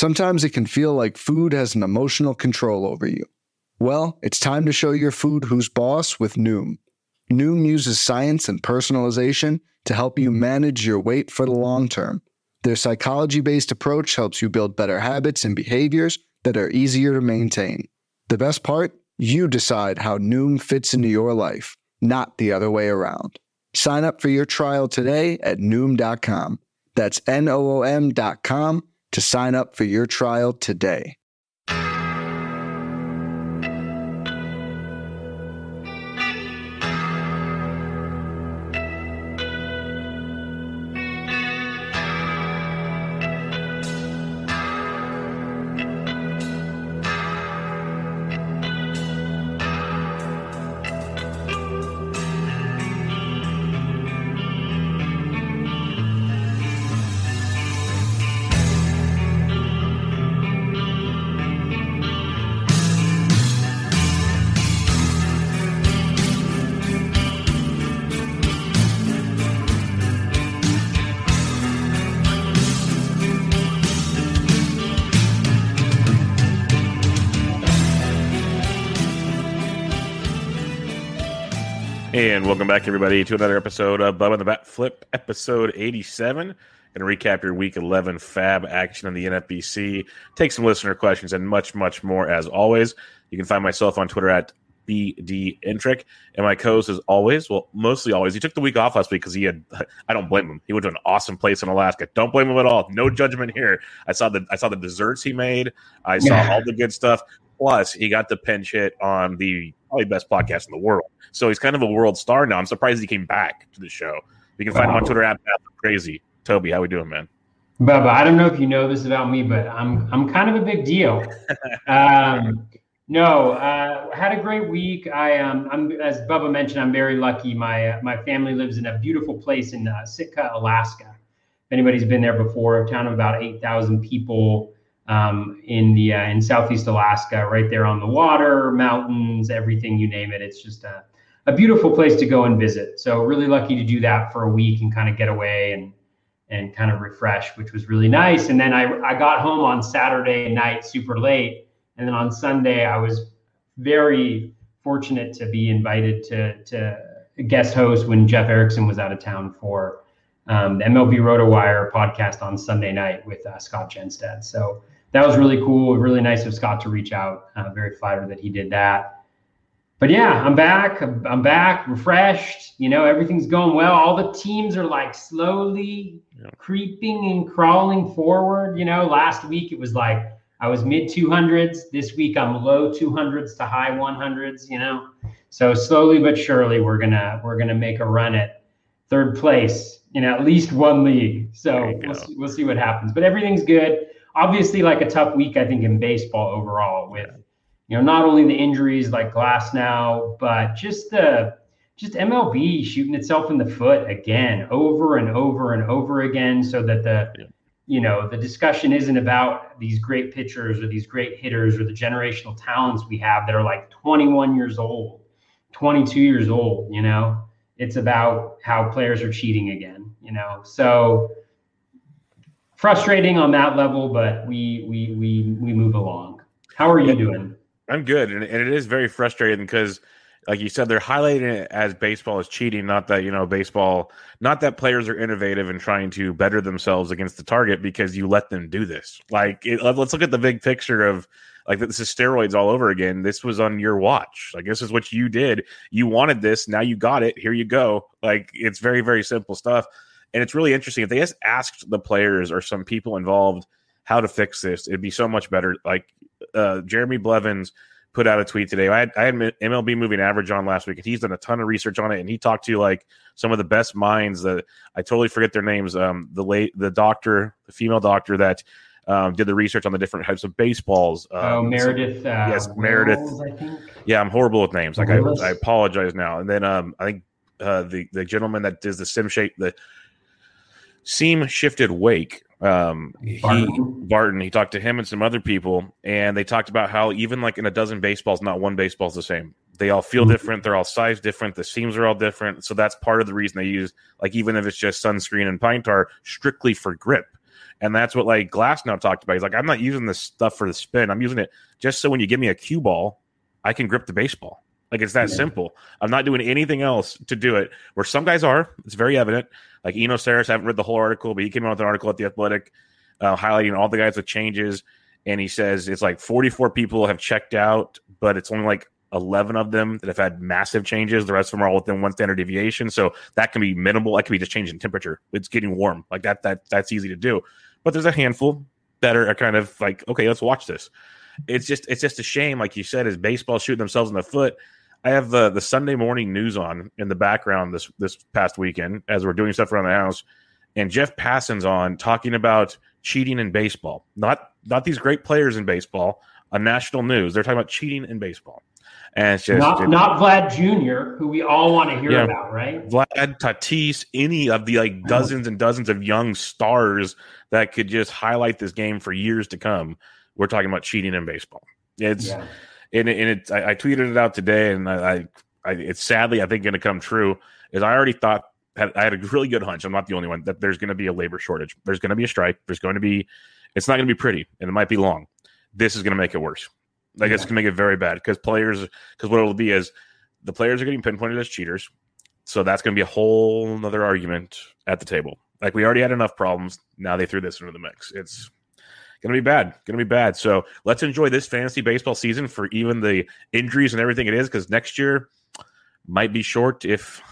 Sometimes it can feel like food has an emotional control over you. Well, it's time to show your food who's boss with Noom. Noom uses science and personalization to help you manage your weight for the long term. Their psychology based approach helps you build better habits and behaviors that are easier to maintain. The best part? You decide how Noom fits into your life, not the other way around. Sign up for your trial today at Noom.com. That's N O O M.com to sign up for your trial today. And welcome back, everybody, to another episode of Bubba and the Bat Flip, episode 87. And recap your week 11 FAAB action in the NFBC, take some listener questions, and much, much more as always. You can find myself on Twitter at BDintric. And my co host, as always, well, mostly always, he took the week off last week because he had, I don't blame him. He went to an awesome place in Alaska. Don't blame him at all. No judgment here. I saw the, I saw the desserts he made, I saw Yeah. all the good stuff. Plus, he got the pinch hit on the probably best podcast in the world. So he's kind of a world star now. I'm surprised he came back to the show. You can find him on Twitter at Crazy. Toby, how we doing, man? Bubba, I don't know if you know this about me, but I'm I'm kind of a big deal. Um, no, uh, had a great week. I um, I'm as Bubba mentioned, I'm very lucky. My uh, my family lives in a beautiful place in uh, Sitka, Alaska. If anybody's been there before, a town of about eight thousand people um, in the uh, in Southeast Alaska, right there on the water, mountains, everything you name it. It's just a a beautiful place to go and visit. So really lucky to do that for a week and kind of get away and and kind of refresh, which was really nice. And then I, I got home on Saturday night super late. And then on Sunday, I was very fortunate to be invited to, to guest host when Jeff Erickson was out of town for um, the MLB RotoWire podcast on Sunday night with uh, Scott Jenstad. So that was really cool. Really nice of Scott to reach out. Very flattered that he did that but yeah, I'm back. I'm I'm back, refreshed. You know, everything's going well. All the teams are like slowly Yeah. creeping and crawling forward. You know, last week it was like I was mid 200s. This week I'm low 200s to high 100s. You know, so slowly but surely we're gonna we're gonna make a run at third place in at least one league. So we'll see, we'll see what happens. But everything's good. Obviously, like a tough week, I think in baseball overall with you know, not only the injuries like Glasnow, but just the just MLB shooting itself in the foot again, over and over and over again, so that the Yeah. you know the discussion isn't about these great pitchers or these great hitters or the generational talents we have that are like 21 years old, 22 years old. You know, it's about how players are cheating again. You know, so frustrating on that level, but we we we we move along. How are you doing? I'm good, and, and it is very frustrating because, like you said, they're highlighting it as baseball is cheating. Not that you know baseball, not that players are innovative and trying to better themselves against the target because you let them do this. Like, it, let's look at the big picture of like this is steroids all over again. This was on your watch. Like this is what you did. You wanted this. Now you got it. Here you go. Like it's very very simple stuff, and it's really interesting. If they just asked the players or some people involved how to fix this, it'd be so much better. Like uh, Jeremy Blevins put out a tweet today. I had, I had MLB moving average on last week, and he's done a ton of research on it. And he talked to like some of the best minds that I totally forget their names. Um, the late the doctor, the female doctor that um, did the research on the different types of baseballs. Um, Oh, Meredith. Uh, yes, Meredith. I think. yeah, I'm horrible with names. Like I, I apologize now. And then um, I think uh, the the gentleman that does the sim shape the seam shifted wake. Um, he Barton. Barton. He talked to him and some other people, and they talked about how even like in a dozen baseballs, not one baseball is the same. They all feel Mhm. different. They're all sized different. The seams are all different. So that's part of the reason they use like even if it's just sunscreen and pine tar, strictly for grip. And that's what like Glasnow talked about. He's like, I'm not using this stuff for the spin. I'm using it just so when you give me a cue ball, I can grip the baseball. Like it's that yeah. simple. I'm not doing anything else to do it. Where some guys are, it's very evident. Like Eno Sarris, I haven't read the whole article, but he came out with an article at the Athletic uh, highlighting all the guys with changes, and he says it's like 44 people have checked out, but it's only like 11 of them that have had massive changes. The rest of them are all within one standard deviation, so that can be minimal. That can be just changing temperature. It's getting warm, like that. That that's easy to do. But there's a handful that are kind of like, okay, let's watch this. It's just it's just a shame, like you said, is baseball shooting themselves in the foot I have the the Sunday morning news on in the background this this past weekend as we're doing stuff around the house, and Jeff Passan's on talking about cheating in baseball. Not not these great players in baseball on national news. They're talking about cheating in baseball. And it's just not, not Vlad Jr., who we all want to hear yeah, about, right? Vlad, Tatis, any of the like dozens and dozens of young stars that could just highlight this game for years to come. We're talking about cheating in baseball. It's yeah and, and it, I, I, tweeted it out today, and I, I it's sadly I think going to come true. Is I already thought I had a really good hunch. I'm not the only one that there's going to be a labor shortage. There's going to be a strike. There's going to be. It's not going to be pretty, and it might be long. This is going to make it worse. Like yeah. it's going to make it very bad because players. Because what it'll be is the players are getting pinpointed as cheaters. So that's going to be a whole other argument at the table. Like we already had enough problems. Now they threw this into the mix. It's going to be bad. Going to be bad. So let's enjoy this fantasy baseball season for even the injuries and everything it is, because next year might be short. If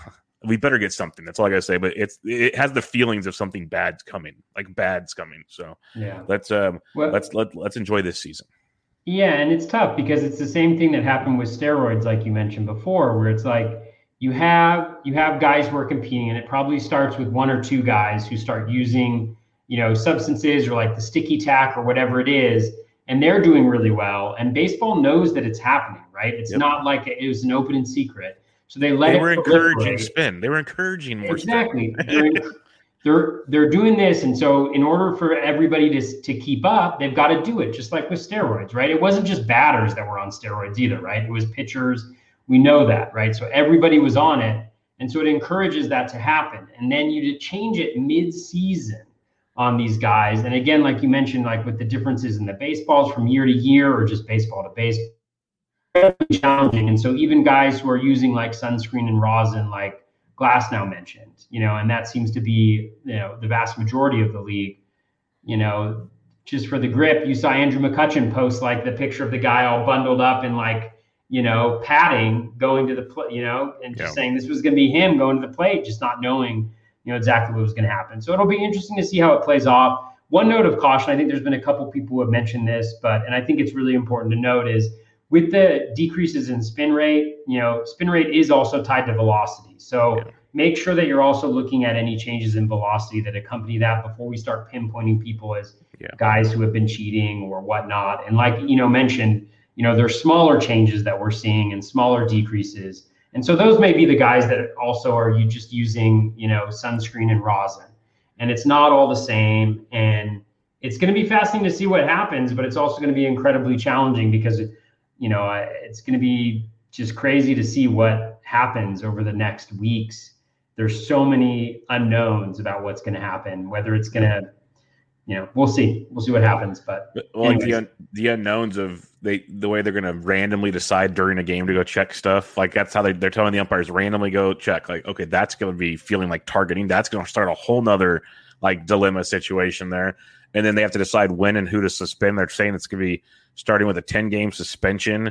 we better get something, that's all I got to say. But it's it has the feelings of something bad's coming, like bad's coming. So yeah, let's um well, let's let let's enjoy this season. Yeah, and it's tough because it's the same thing that happened with steroids, like you mentioned before, where it's like you have you have guys who are competing, and it probably starts with one or two guys who start using you know substances or like the sticky tack or whatever it is and they're doing really well and baseball knows that it's happening right? It's yep. not like it was an open and secret. So they let they were encouraging spin. They were encouraging more exactly. They're, they're they're doing this and so in order for everybody to, to keep up they've got to do it just like with steroids right? It wasn't just batters that were on steroids either right? It was pitchers. We know that right? So everybody was on it and so it encourages that to happen. And then you to change it mid-season on these guys. And again, like you mentioned, like with the differences in the baseballs from year to year or just baseball to baseball, challenging. And so even guys who are using like sunscreen and rosin, like Glasnow mentioned, you know, and that seems to be, you know, the vast majority of the league, you know, just for the grip, you saw Andrew McCutchen post like the picture of the guy all bundled up in like, you know, padding going to the play, you know, and just yeah. saying this was going to be him going to the plate, just not knowing you know exactly what was going to happen. So it'll be interesting to see how it plays off. One note of caution, I think there's been a couple people who have mentioned this, but and I think it's really important to note is with the decreases in spin rate, you know, spin rate is also tied to velocity. So yeah. make sure that you're also looking at any changes in velocity that accompany that before we start pinpointing people as yeah. guys who have been cheating or whatnot. And like you know mentioned, you know, there's smaller changes that we're seeing and smaller decreases and so those may be the guys that also are you just using, you know, sunscreen and rosin. And it's not all the same. And it's going to be fascinating to see what happens, but it's also going to be incredibly challenging because, it, you know, it's going to be just crazy to see what happens over the next weeks. There's so many unknowns about what's going to happen, whether it's going to you know, we'll see. We'll see what happens. But well, like the un- the unknowns of they the way they're going to randomly decide during a game to go check stuff. Like that's how they, they're telling the umpires randomly go check. Like okay, that's going to be feeling like targeting. That's going to start a whole nother like dilemma situation there. And then they have to decide when and who to suspend. They're saying it's going to be starting with a ten game suspension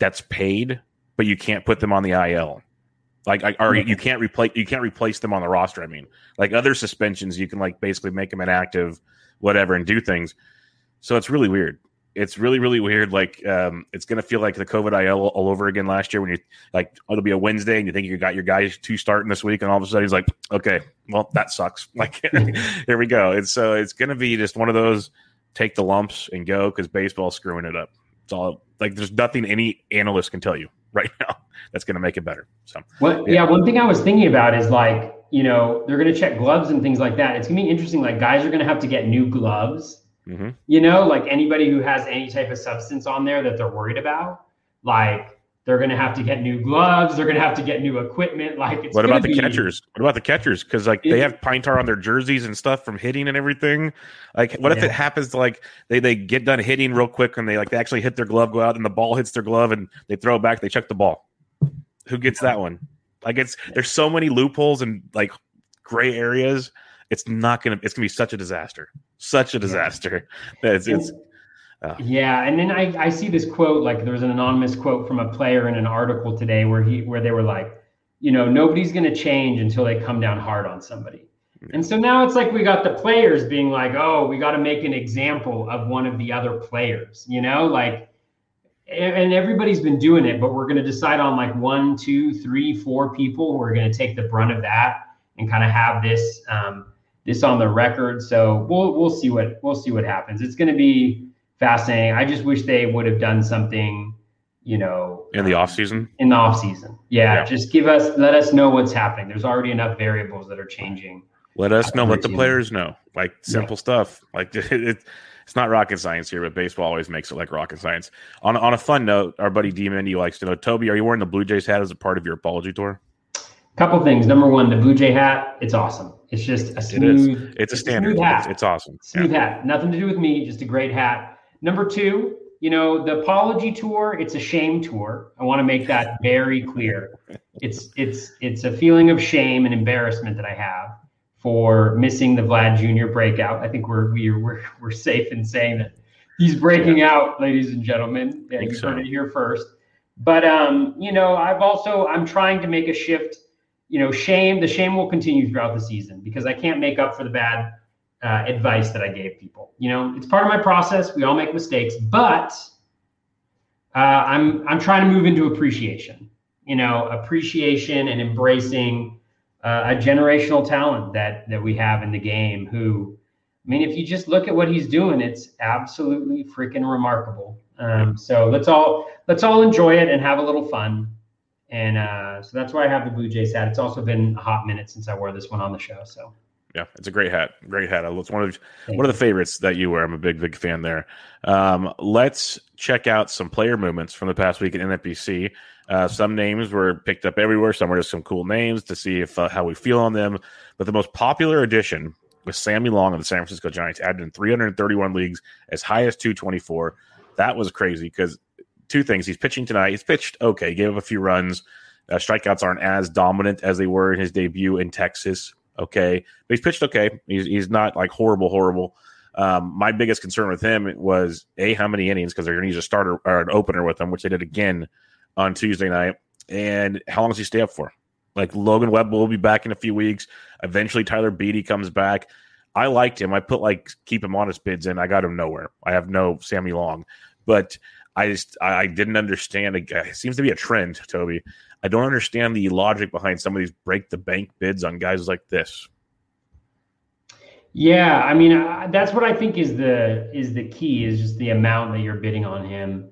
that's paid, but you can't put them on the IL. Like, or you can't replace you can't replace them on the roster. I mean, like other suspensions, you can like basically make them inactive whatever and do things. So it's really weird. It's really, really weird. Like, um, it's going to feel like the COVID IL all over again last year when you like, it'll be a Wednesday and you think you got your guys two starting this week, and all of a sudden he's like, okay, well, that sucks. Like, here we go. It's so it's going to be just one of those take the lumps and go because baseball's screwing it up. It's all like there's nothing any analyst can tell you right now that's going to make it better. So, well, yeah. yeah, one thing I was thinking about is like you know, they're going to check gloves and things like that. It's going to be interesting. Like guys are going to have to get new gloves. Mm-hmm. You know, like anybody who has any type of substance on there that they're worried about, like They're going to have to get new gloves. They're going to have to get new equipment. Like, what about the be, catchers? What about the catchers? Because like they have pine tar on their jerseys and stuff from hitting and everything. Like, what yeah. if it happens to like they they get done hitting real quick and they like they actually hit their glove, go out and the ball hits their glove and they throw it back. They check the ball. Who gets that one? Like, it's there's so many loopholes and like gray areas. It's not gonna. It's gonna be such a disaster. Such a disaster. Yeah. It's, it's uh, yeah, and then I, I see this quote like there's an anonymous quote from a player in an article today where he where they were like, you know, nobody's going to change until they come down hard on somebody. Yeah. And so now it's like we got the players being like, oh, we got to make an example of one of the other players, you know, like, and everybody's been doing it, but we're going to decide on like one, two, three, four people who are going to take the brunt of that and kind of have this um, this on the record. So we'll we'll see what we'll see what happens. It's going to be fascinating. I just wish they would have done something, you know, in the off season. In the off season, yeah, yeah, Just give us, let us know what's happening. There's already enough variables that are changing. Let us know. Let the players know. Like simple yeah. stuff. Like it, it's not rocket science here, but baseball always makes it like rocket science. On on a fun note, our buddy D Mindy likes to know. Toby, are you wearing the Blue Jays hat as a part of your apology tour? Couple things. Number one, the Blue Jay hat. It's awesome. It's just a smooth. It is. It's a standard. hat. It's, it's awesome. Smooth yeah. hat. Nothing to do with me. Just a great hat Number two, you know, the apology tour, it's a shame tour. I want to make that very clear. It's it's it's a feeling of shame and embarrassment that I have for missing the Vlad Jr. breakout. I think we're we're we're, we're safe in saying that he's breaking yeah. out, ladies and gentlemen. Yeah, you so. heard it here first. But um, you know, I've also I'm trying to make a shift. You know, shame. The shame will continue throughout the season because I can't make up for the bad uh, advice that I gave people. You know, it's part of my process. We all make mistakes, but uh, I'm I'm trying to move into appreciation. You know, appreciation and embracing uh, a generational talent that that we have in the game. Who, I mean, if you just look at what he's doing, it's absolutely freaking remarkable. Um, so let's all let's all enjoy it and have a little fun. And uh, so that's why I have the Blue Jays hat. It's also been a hot minute since I wore this one on the show. So yeah, it's a great hat. Great hat. It's one of Thank one of the favorites that you wear. I'm a big big fan there. Um, let's check out some player movements from the past week in NFBC. Uh, some names were picked up everywhere. Some were just some cool names to see if uh, how we feel on them. But the most popular addition was Sammy Long of the San Francisco Giants, added in 331 leagues, as high as 224. That was crazy because two things. He's pitching tonight. He's pitched okay. Gave up a few runs. Uh, strikeouts aren't as dominant as they were in his debut in Texas okay, but he's pitched okay. He's he's not like horrible, horrible. Um, my biggest concern with him was a how many innings because they're going to use a starter or an opener with him, which they did again on Tuesday night, and how long does he stay up for? Like Logan Webb will be back in a few weeks. Eventually, Tyler Beede comes back. I liked him. I put like keep him honest bids in. I got him nowhere. I have no Sammy Long, but I just I didn't understand. It seems to be a trend, Toby. I don't understand the logic behind some of these break the bank bids on guys like this. Yeah, I mean uh, that's what I think is the is the key is just the amount that you're bidding on him.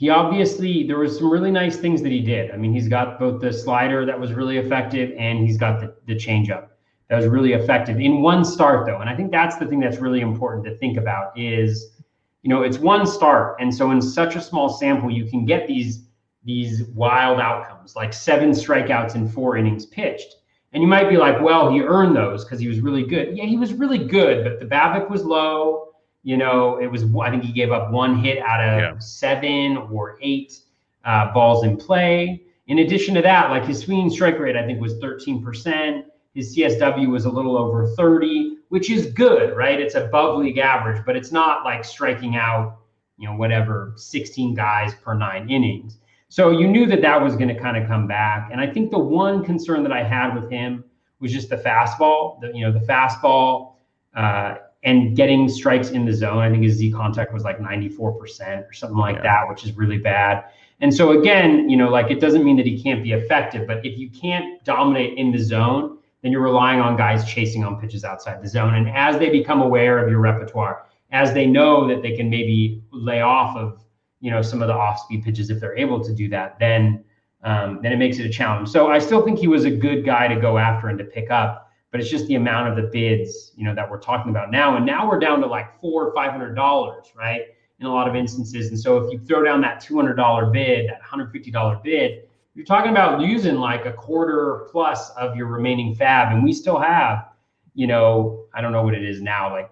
He obviously there was some really nice things that he did. I mean, he's got both the slider that was really effective and he's got the the changeup that was really effective in one start though. And I think that's the thing that's really important to think about is you know, it's one start and so in such a small sample you can get these these wild outcomes, like seven strikeouts in four innings pitched. And you might be like, well, he earned those because he was really good. Yeah, he was really good, but the BABIP was low. You know, it was, I think he gave up one hit out of yeah. seven or eight uh, balls in play. In addition to that, like his swinging strike rate, I think was 13%. His CSW was a little over 30, which is good, right? It's above league average, but it's not like striking out, you know, whatever, 16 guys per nine innings. So you knew that that was going to kind of come back. And I think the one concern that I had with him was just the fastball. The, you know, the fastball uh, and getting strikes in the zone. I think his Z contact was like 94% or something like yeah. that, which is really bad. And so again, you know, like it doesn't mean that he can't be effective, but if you can't dominate in the zone, then you're relying on guys chasing on pitches outside the zone. And as they become aware of your repertoire, as they know that they can maybe lay off of you know some of the off-speed pitches if they're able to do that, then um, then it makes it a challenge. So I still think he was a good guy to go after and to pick up, but it's just the amount of the bids you know that we're talking about now. And now we're down to like four or five hundred dollars, right? in a lot of instances. And so if you throw down that $200 bid, that $150 bid, you're talking about losing like a quarter plus of your remaining FAAB. And we still have, you know, I don't know what it is now, like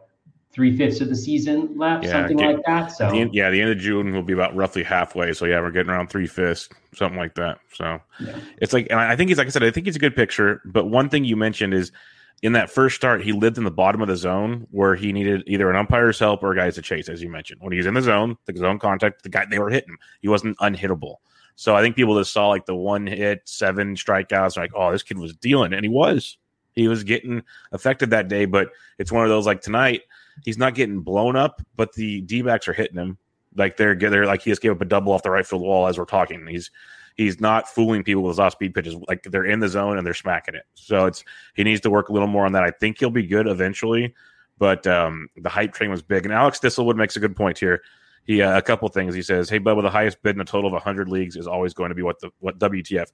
three fifths of the season left, yeah, something get, like that. So the yeah, the end of June will be about roughly halfway. So yeah, we're getting around three fifths, something like that. So yeah. it's like, and I think he's like I said, I think he's a good picture. But one thing you mentioned is in that first start, he lived in the bottom of the zone where he needed either an umpire's help or guys to chase, as you mentioned. When he was in the zone, the zone contact, the guy they were hitting, he wasn't unhittable. So I think people just saw like the one hit, seven strikeouts, like, oh, this kid was dealing, and he was. He was getting affected that day, but it's one of those like tonight, he's not getting blown up, but the D backs are hitting him. Like they're they're like he just gave up a double off the right field wall as we're talking. He's he's not fooling people with his off speed pitches. Like they're in the zone and they're smacking it. So it's he needs to work a little more on that. I think he'll be good eventually, but um, the hype train was big. And Alex Thistlewood makes a good point here. He uh, a couple things. He says, "Hey, with the highest bid in a total of 100 leagues is always going to be what the what WTF."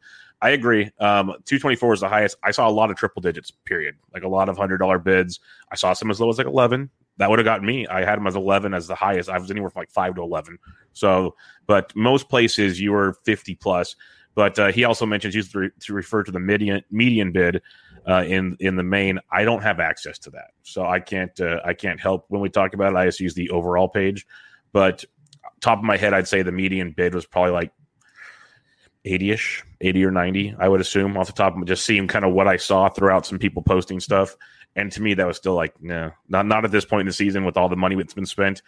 I agree. Um, 224 is the highest. I saw a lot of triple digits. Period. Like a lot of hundred dollar bids. I saw some as low as like 11 that would have gotten me. I had him as 11 as the highest. I was anywhere from like 5 to 11. So, but most places you were 50 plus. But uh, he also mentions used to, re- to, refer to the median median bid uh, in in the main. I don't have access to that, so I can't uh, I can't help when we talk about it. I just use the overall page. But top of my head, I'd say the median bid was probably like 80ish, 80 or 90, I would assume off the top of just seeing kind of what I saw throughout some people posting stuff. And to me, that was still like, no, not not at this point in the season with all the money that's been spent.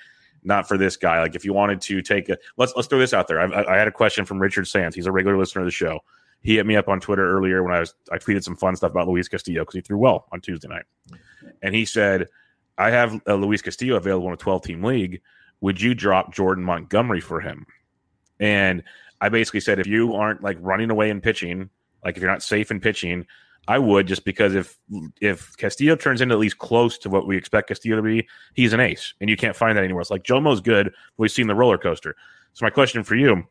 Not for this guy. Like, if you wanted to take a let's let's throw this out there. I, I had a question from Richard Sands. He's a regular listener of the show. He hit me up on Twitter earlier when I was I tweeted some fun stuff about Luis Castillo because he threw well on Tuesday night, and he said, "I have Luis Castillo available in a 12 team league. Would you drop Jordan Montgomery for him?" And I basically said, if you aren't like running away and pitching, like if you're not safe in pitching, I would just because if if Castillo turns into at least close to what we expect Castillo to be, he's an ace, and you can't find that anywhere else. Like Jomo's good, we've seen the roller coaster. So my question for you: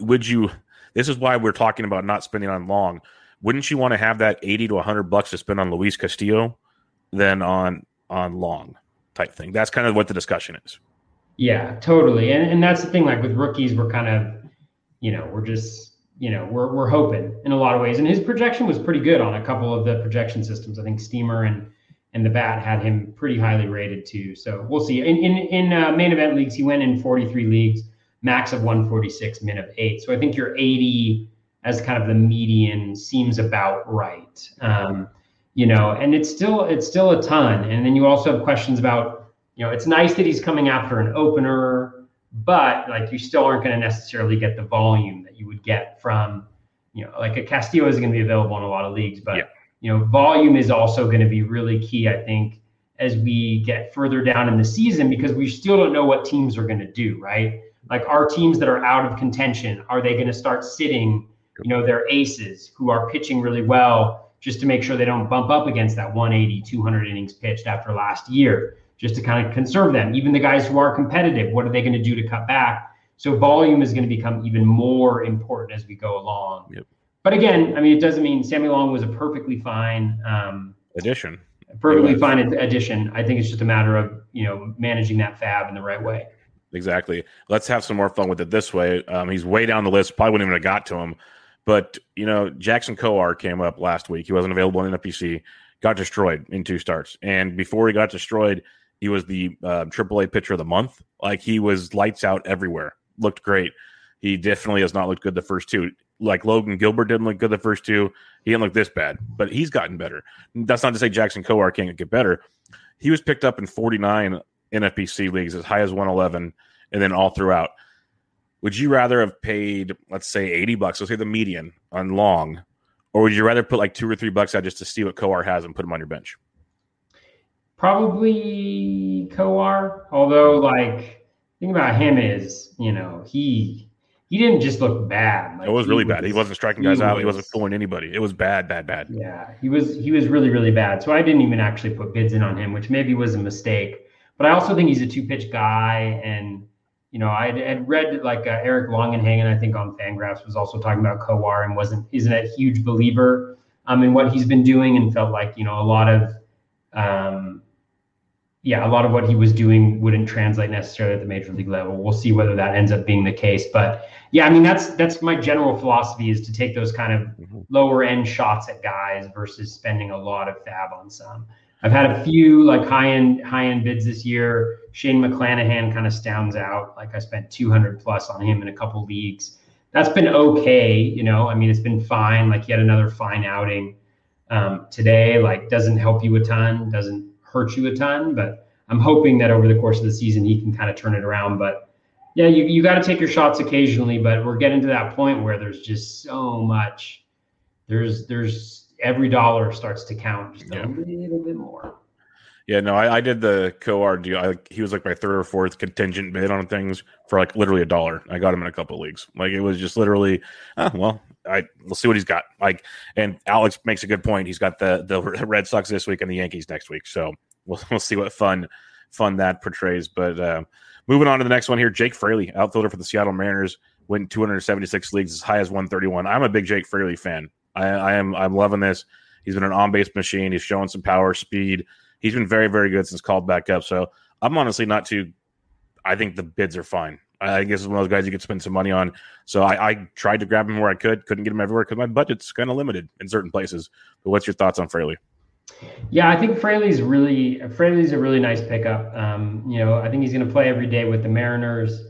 Would you? This is why we're talking about not spending on long. Wouldn't you want to have that eighty to hundred bucks to spend on Luis Castillo than on on long type thing? That's kind of what the discussion is. Yeah, totally, and and that's the thing. Like with rookies, we're kind of, you know, we're just you know, we're, we're hoping in a lot of ways. And his projection was pretty good on a couple of the projection systems. I think Steamer and and the Bat had him pretty highly rated too. So we'll see. In in, in uh, main event leagues, he went in 43 leagues, max of 146, min of eight. So I think your 80 as kind of the median seems about right. Um, you know, and it's still it's still a ton. And then you also have questions about, you know, it's nice that he's coming after an opener but like you still aren't going to necessarily get the volume that you would get from, you know, like a Castillo is going to be available in a lot of leagues, but yeah. you know, volume is also going to be really key, I think, as we get further down in the season because we still don't know what teams are going to do, right? Like our teams that are out of contention, are they going to start sitting, you know, their aces who are pitching really well just to make sure they don't bump up against that 180, 200 innings pitched after last year? Just to kind of conserve them. Even the guys who are competitive, what are they going to do to cut back? So volume is going to become even more important as we go along. Yep. But again, I mean, it doesn't mean Sammy Long was a perfectly fine um, addition. Perfectly fine addition. I think it's just a matter of you know managing that FAAB in the right way. Exactly. Let's have some more fun with it this way. Um, he's way down the list. Probably wouldn't even have got to him. But you know, Jackson Kowar came up last week. He wasn't available in NFBC. Got destroyed in two starts, and before he got destroyed, he was the uh, AAA pitcher of the month. Like he was lights out everywhere. Looked great. He definitely has not looked good the first two. Like Logan Gilbert didn't look good the first two. He didn't look this bad, but he's gotten better. That's not to say Jackson Kowar can't get better. He was picked up in 49 NFBC leagues, as high as 111, and then all throughout. Would you rather have paid, let's say, 80 bucks, let's say the median on long, or would you rather put like two or three bucks out just to see what Kowar has and put him on your bench? Probably Kowar. although like thing about him is, you know, he he didn't just look bad. Like, it was really was, bad. He wasn't striking guys he out. Was, he wasn't fooling anybody. It was bad, bad, bad. Yeah, he was he was really really bad. So I didn't even actually put bids in on him, which maybe was a mistake. But I also think he's a two pitch guy, and you know I had read like uh, Eric Longenhagen, I think on Fangraphs was also talking about Kowar and wasn't isn't a huge believer um in what he's been doing and felt like you know a lot of um yeah, a lot of what he was doing wouldn't translate necessarily at the major league level. We'll see whether that ends up being the case. But yeah, I mean that's that's my general philosophy is to take those kind of mm-hmm. lower end shots at guys versus spending a lot of FAAB on some. I've had a few like high end high end bids this year. Shane McClanahan kind of stands out. Like I spent 200 plus on him in a couple leagues. That's been okay, you know. I mean, it's been fine. Like he had another fine outing um, today. Like doesn't help you a ton, doesn't hurt you a ton. But I'm hoping that over the course of the season he can kind of turn it around. But yeah, you you got to take your shots occasionally. But we're getting to that point where there's just so much. There's there's every dollar starts to count just yeah. a little bit more. Yeah, no, I, I did the Kowar deal. I, he was like my third or fourth contingent bid on things for like literally a dollar. I got him in a couple of leagues. Like it was just literally, oh, well, I we'll see what he's got. Like, and Alex makes a good point. He's got the the Red Sox this week and the Yankees next week. So we'll we'll see what fun fun that portrays. But uh, moving on to the next one here, Jake Fraley, outfielder for the Seattle Mariners, went 276 leagues as high as 131. I'm a big Jake Fraley fan. I, I am I'm loving this. He's been an on base machine. He's showing some power, speed. He's been very very good since called back up. So I'm honestly not too. I think the bids are fine. I guess it's one of those guys you could spend some money on. So I, I tried to grab him where I could, couldn't get him everywhere because my budget's kind of limited in certain places. But what's your thoughts on Fraley? Yeah, I think Fraley's really Fraley's a really nice pickup. Um, you know, I think he's going to play every day with the Mariners.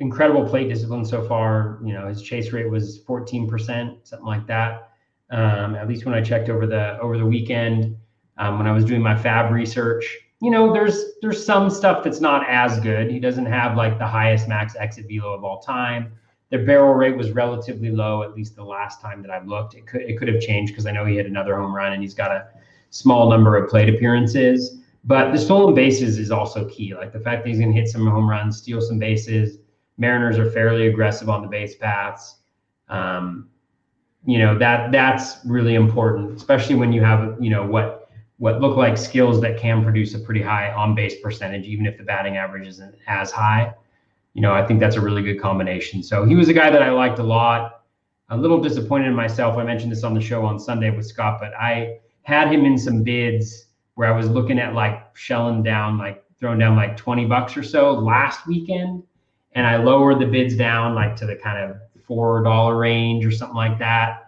Incredible plate discipline so far. You know, his chase rate was 14%, something like that. Um, at least when I checked over the over the weekend, um, when I was doing my FAAB research you know, there's there's some stuff that's not as good. He doesn't have like the highest max exit velo of all time. The barrel rate was relatively low, at least the last time that I've looked. It could it could have changed because I know he hit another home run and he's got a small number of plate appearances. But the stolen bases is also key. Like the fact that he's going to hit some home runs, steal some bases. Mariners are fairly aggressive on the base paths. Um, you know that that's really important, especially when you have you know what what look like skills that can produce a pretty high on base percentage, even if the batting average isn't as high. You know, I think that's a really good combination. So he was a guy that I liked a lot. A little disappointed in myself. I mentioned this on the show on Sunday with Scott, but I had him in some bids where I was looking at like shelling down, like throwing down like 20 bucks or so last weekend. And I lowered the bids down like to the kind of $4 range or something like that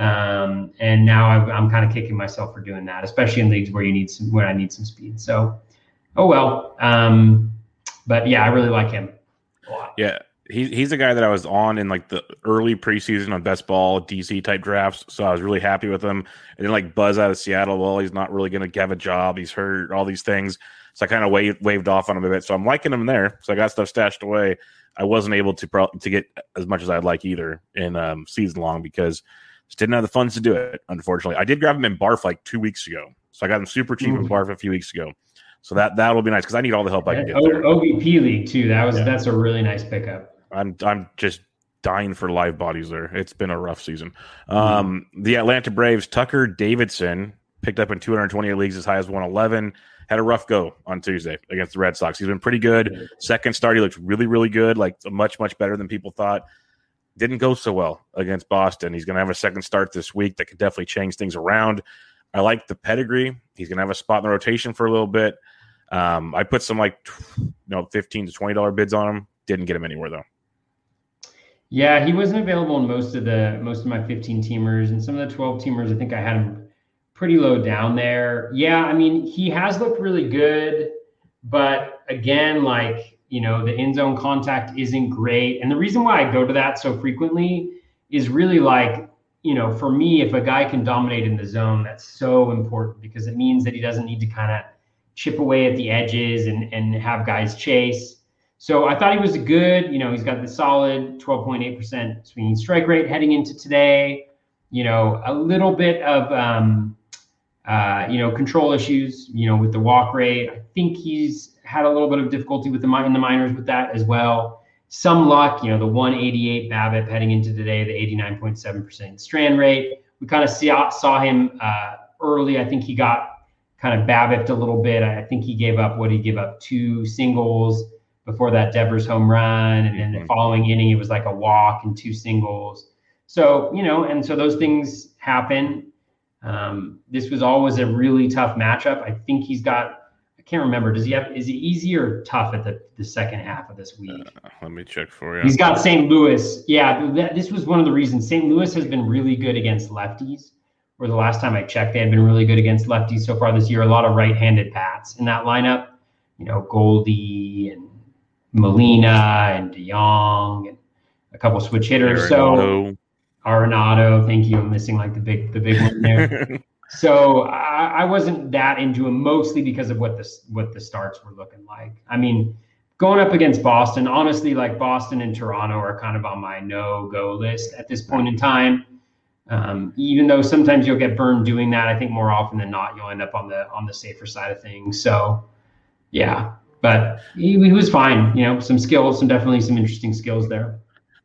um, and now i am kind of kicking myself for doing that, especially in leagues where you need some where I need some speed. So, oh well. Um, but yeah, I really like him. Yeah, he's he's a guy that I was on in like the early preseason on best ball DC type drafts, so I was really happy with him. And then like Buzz out of Seattle, well, he's not really going to have a job. He's hurt, all these things. So I kind of waved waved off on him a bit. So I'm liking him there. So I got stuff stashed away. I wasn't able to pro- to get as much as I'd like either in um, season long because just didn't have the funds to do it, unfortunately. I did grab them in Barf like two weeks ago. So I got them super cheap Ooh. in Barf a few weeks ago. So that that will be nice because I need all the help I can get. O- there. OBP League too. That was yeah. that's a really nice pickup. I'm I'm just dying for live bodies there. It's been a rough season. Mm-hmm. Um, the Atlanta Braves, Tucker Davidson picked up in 228 leagues as high as 111. Had a rough go on Tuesday against the Red Sox. He's been pretty good. Second start, he looked really, really good, like much, much better than people thought didn't go so well against Boston. He's going to have a second start this week that could definitely change things around. I like the pedigree. He's going to have a spot in the rotation for a little bit. Um, I put some like you know fifteen to twenty dollar bids on him. Didn't get him anywhere though. Yeah, he wasn't available in most of the most of my fifteen teamers and some of the twelve teamers. I think I had him pretty low down there. Yeah, I mean he has looked really good, but again, like you know, the end zone contact isn't great. And the reason why I go to that so frequently is really like, you know, for me, if a guy can dominate in the zone, that's so important because it means that he doesn't need to kind of chip away at the edges and, and have guys chase. So I thought he was good. You know, he's got the solid 12.8% swinging strike rate heading into today. You know, a little bit of, um, uh, you know, control issues, you know, with the walk rate. I think he's had a little bit of difficulty with the in the minors with that as well. Some luck, you know, the 188 BABIP heading into today, the 89.7% strand rate. We kind of saw, saw him uh, early. I think he got kind of BABIPed a little bit. I think he gave up what he gave up two singles before that Devers home run, and then the mm-hmm. following inning it was like a walk and two singles. So you know, and so those things happen. Um, this was always a really tough matchup. I think he's got can't remember. Does he have? Is he easy or tough at the, the second half of this week? Uh, let me check for you. He's got St. Louis. Yeah, th- this was one of the reasons. St. Louis has been really good against lefties. Or the last time I checked, they had been really good against lefties so far this year. A lot of right-handed bats in that lineup. You know, Goldie and Molina and DeJong and a couple switch hitters. So Arenado, thank you. I'm missing like the big the big one there. so I, I, wasn't that into him mostly because of what the what the starts were looking like. I mean, going up against Boston, honestly, like Boston and Toronto are kind of on my no go list at this point in time. Um, even though sometimes you'll get burned doing that, I think more often than not you'll end up on the on the safer side of things. So, yeah, but he, he was fine. You know, some skills, some definitely some interesting skills there.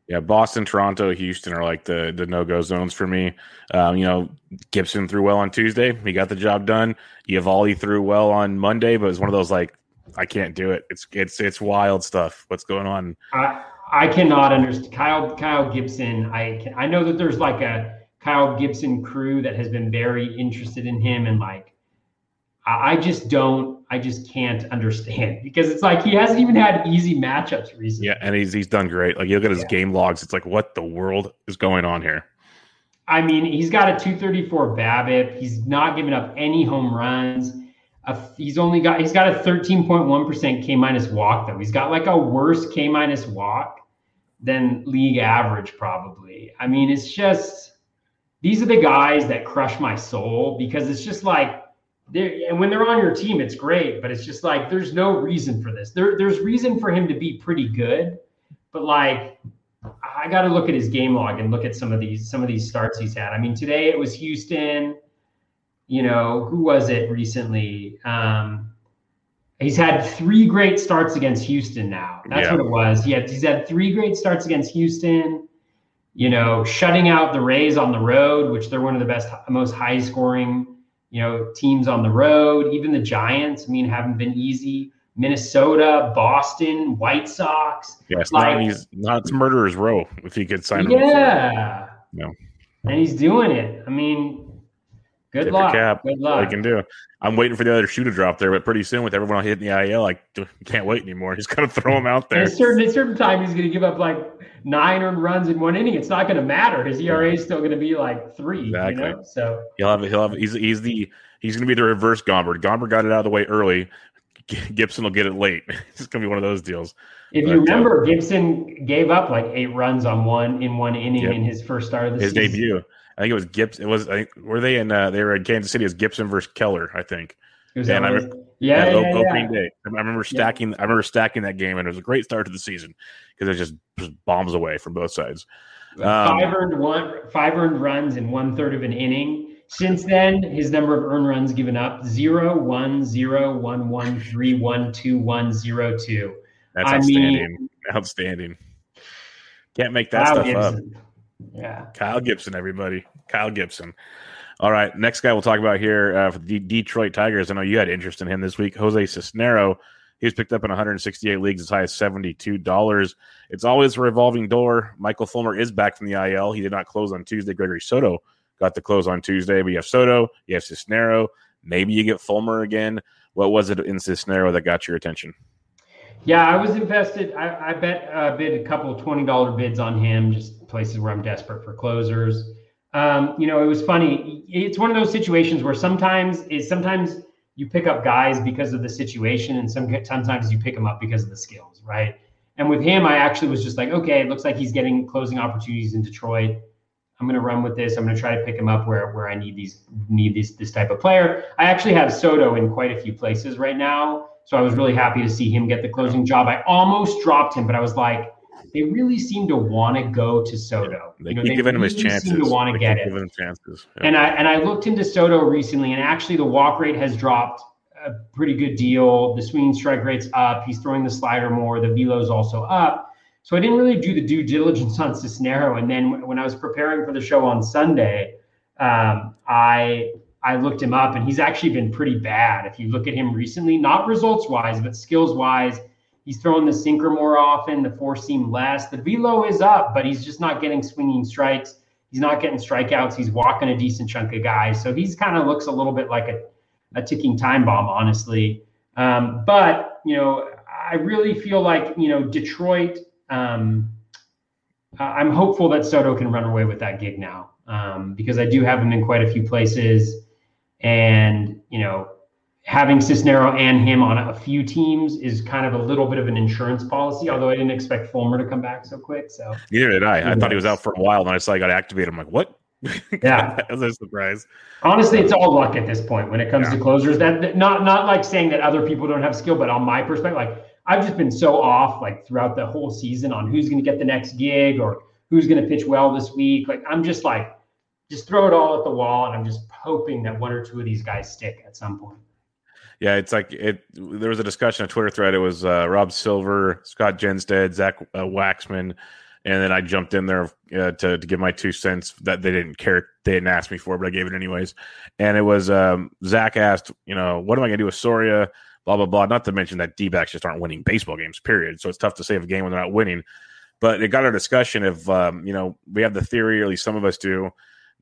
Yeah, Boston, Toronto, Houston are like the the no go zones for me. Um, you know, Gibson threw well on Tuesday; he got the job done. Eovaldi threw well on Monday, but it's one of those like I can't do it. It's it's it's wild stuff. What's going on? I I cannot understand Kyle Kyle Gibson. I can, I know that there's like a Kyle Gibson crew that has been very interested in him and like I just don't I just can't understand because it's like he hasn't even had easy matchups recently. Yeah, and he's he's done great. Like you look at his yeah. game logs, it's like what the world is going on here? I mean, he's got a 234 BABIP. He's not giving up any home runs. Uh, he's only got he's got a 13.1% K minus walk though. He's got like a worse K minus walk than league average probably. I mean, it's just these are the guys that crush my soul because it's just like and when they're on your team, it's great, but it's just like there's no reason for this. There, there's reason for him to be pretty good, but like I got to look at his game log and look at some of these some of these starts he's had. I mean, today it was Houston. You know, who was it recently? Um, he's had three great starts against Houston. Now that's yeah. what it was. He had, he's had three great starts against Houston you know, shutting out the Rays on the road, which they're one of the best, most high scoring, you know, teams on the road. Even the Giants, I mean, haven't been easy. Minnesota, Boston, White Sox. Yes, like, he's not murderer's row if he could sign. Yeah. No. And he's doing it. I mean, Good luck. Cap. Good luck. I can do. I'm waiting for the other shoe to drop there, but pretty soon with everyone hitting the IL, I can't wait anymore. He's going to throw him out there. At a certain, at a certain time, he's going to give up like nine earned runs in one inning. It's not going to matter. His ERA is still going to be like three. Exactly. You know? So he'll have. He'll have. He's he's the he's going to be the reverse Gomber. Gomber got it out of the way early. Gibson will get it late. it's going to be one of those deals. If but, you remember, uh, Gibson gave up like eight runs on one in one inning yep. in his first start of the season. his season. debut. I think it was Gibson. It was. I think, were they in? Uh, they were in Kansas City as Gibson versus Keller. I think. and I remember, yeah, yeah, yeah, opening yeah. day. I remember stacking. I remember stacking that game, and it was a great start to the season because it just, just bombs away from both sides. Um, five earned one, five earned runs in one third of an inning. Since then, his number of earned runs given up zero, one, zero, one, one, three, one, two, one, zero, two. That's I outstanding. Mean, outstanding. Can't make that stuff Gibson. up. Yeah. Kyle Gibson, everybody. Kyle Gibson. All right. Next guy we'll talk about here uh, for the Detroit Tigers. I know you had interest in him this week. Jose Cisnero. He was picked up in 168 leagues as high as $72. It's always a revolving door. Michael Fulmer is back from the IL. He did not close on Tuesday. Gregory Soto got the close on Tuesday. But you have Soto, you have Cisnero. Maybe you get Fulmer again. What was it in Cisnero that got your attention? Yeah, I was invested. I, I bet uh, bid a couple twenty dollar bids on him, just places where I'm desperate for closers. Um, you know, it was funny. It's one of those situations where sometimes is sometimes you pick up guys because of the situation, and some sometimes you pick them up because of the skills, right? And with him, I actually was just like, okay, it looks like he's getting closing opportunities in Detroit. I'm going to run with this. I'm going to try to pick him up where where I need these need this this type of player. I actually have Soto in quite a few places right now, so I was really happy to see him get the closing job. I almost dropped him, but I was like, they really seem to want to go to Soto. They you know, keep they giving really him his chances. Seem to want to get it. Giving him chances. Yeah. And I and I looked into Soto recently, and actually the walk rate has dropped a pretty good deal. The swinging strike rate's up. He's throwing the slider more. The velo's also up. So I didn't really do the due diligence on Cisnero. And then when I was preparing for the show on Sunday, um, I I looked him up, and he's actually been pretty bad. If you look at him recently, not results wise, but skills wise He's throwing the sinker more often, the four seam less. The velo is up, but he's just not getting swinging strikes. He's not getting strikeouts. He's walking a decent chunk of guys. So he's kind of looks a little bit like a, a ticking time bomb, honestly. Um, but you know, I really feel like you know Detroit. Um, I'm hopeful that Soto can run away with that gig now um, because I do have him in quite a few places, and you know, having Cisnero and him on a few teams is kind of a little bit of an insurance policy. Although I didn't expect Fulmer to come back so quick, so neither did I. I thought he was out for a while, and I saw he got activated. I'm like, what? Yeah, that was a surprise. Honestly, it's all luck at this point when it comes yeah. to closers. That, that not not like saying that other people don't have skill, but on my perspective, like I've just been so off like throughout the whole season on who's going to get the next gig or who's going to pitch well this week. Like I'm just like just throw it all at the wall, and I'm just hoping that one or two of these guys stick at some point. Yeah, it's like it. There was a discussion on Twitter thread. It was uh, Rob Silver, Scott Jenstad, Zach uh, Waxman, and then I jumped in there uh, to to give my two cents that they didn't care, they didn't ask me for, but I gave it anyways. And it was um, Zach asked, you know, what am I going to do with Soria? Blah blah blah. Not to mention that D backs just aren't winning baseball games. Period. So it's tough to save a game when they're not winning. But it got our discussion of, um, you know, we have the theory, or at least some of us do,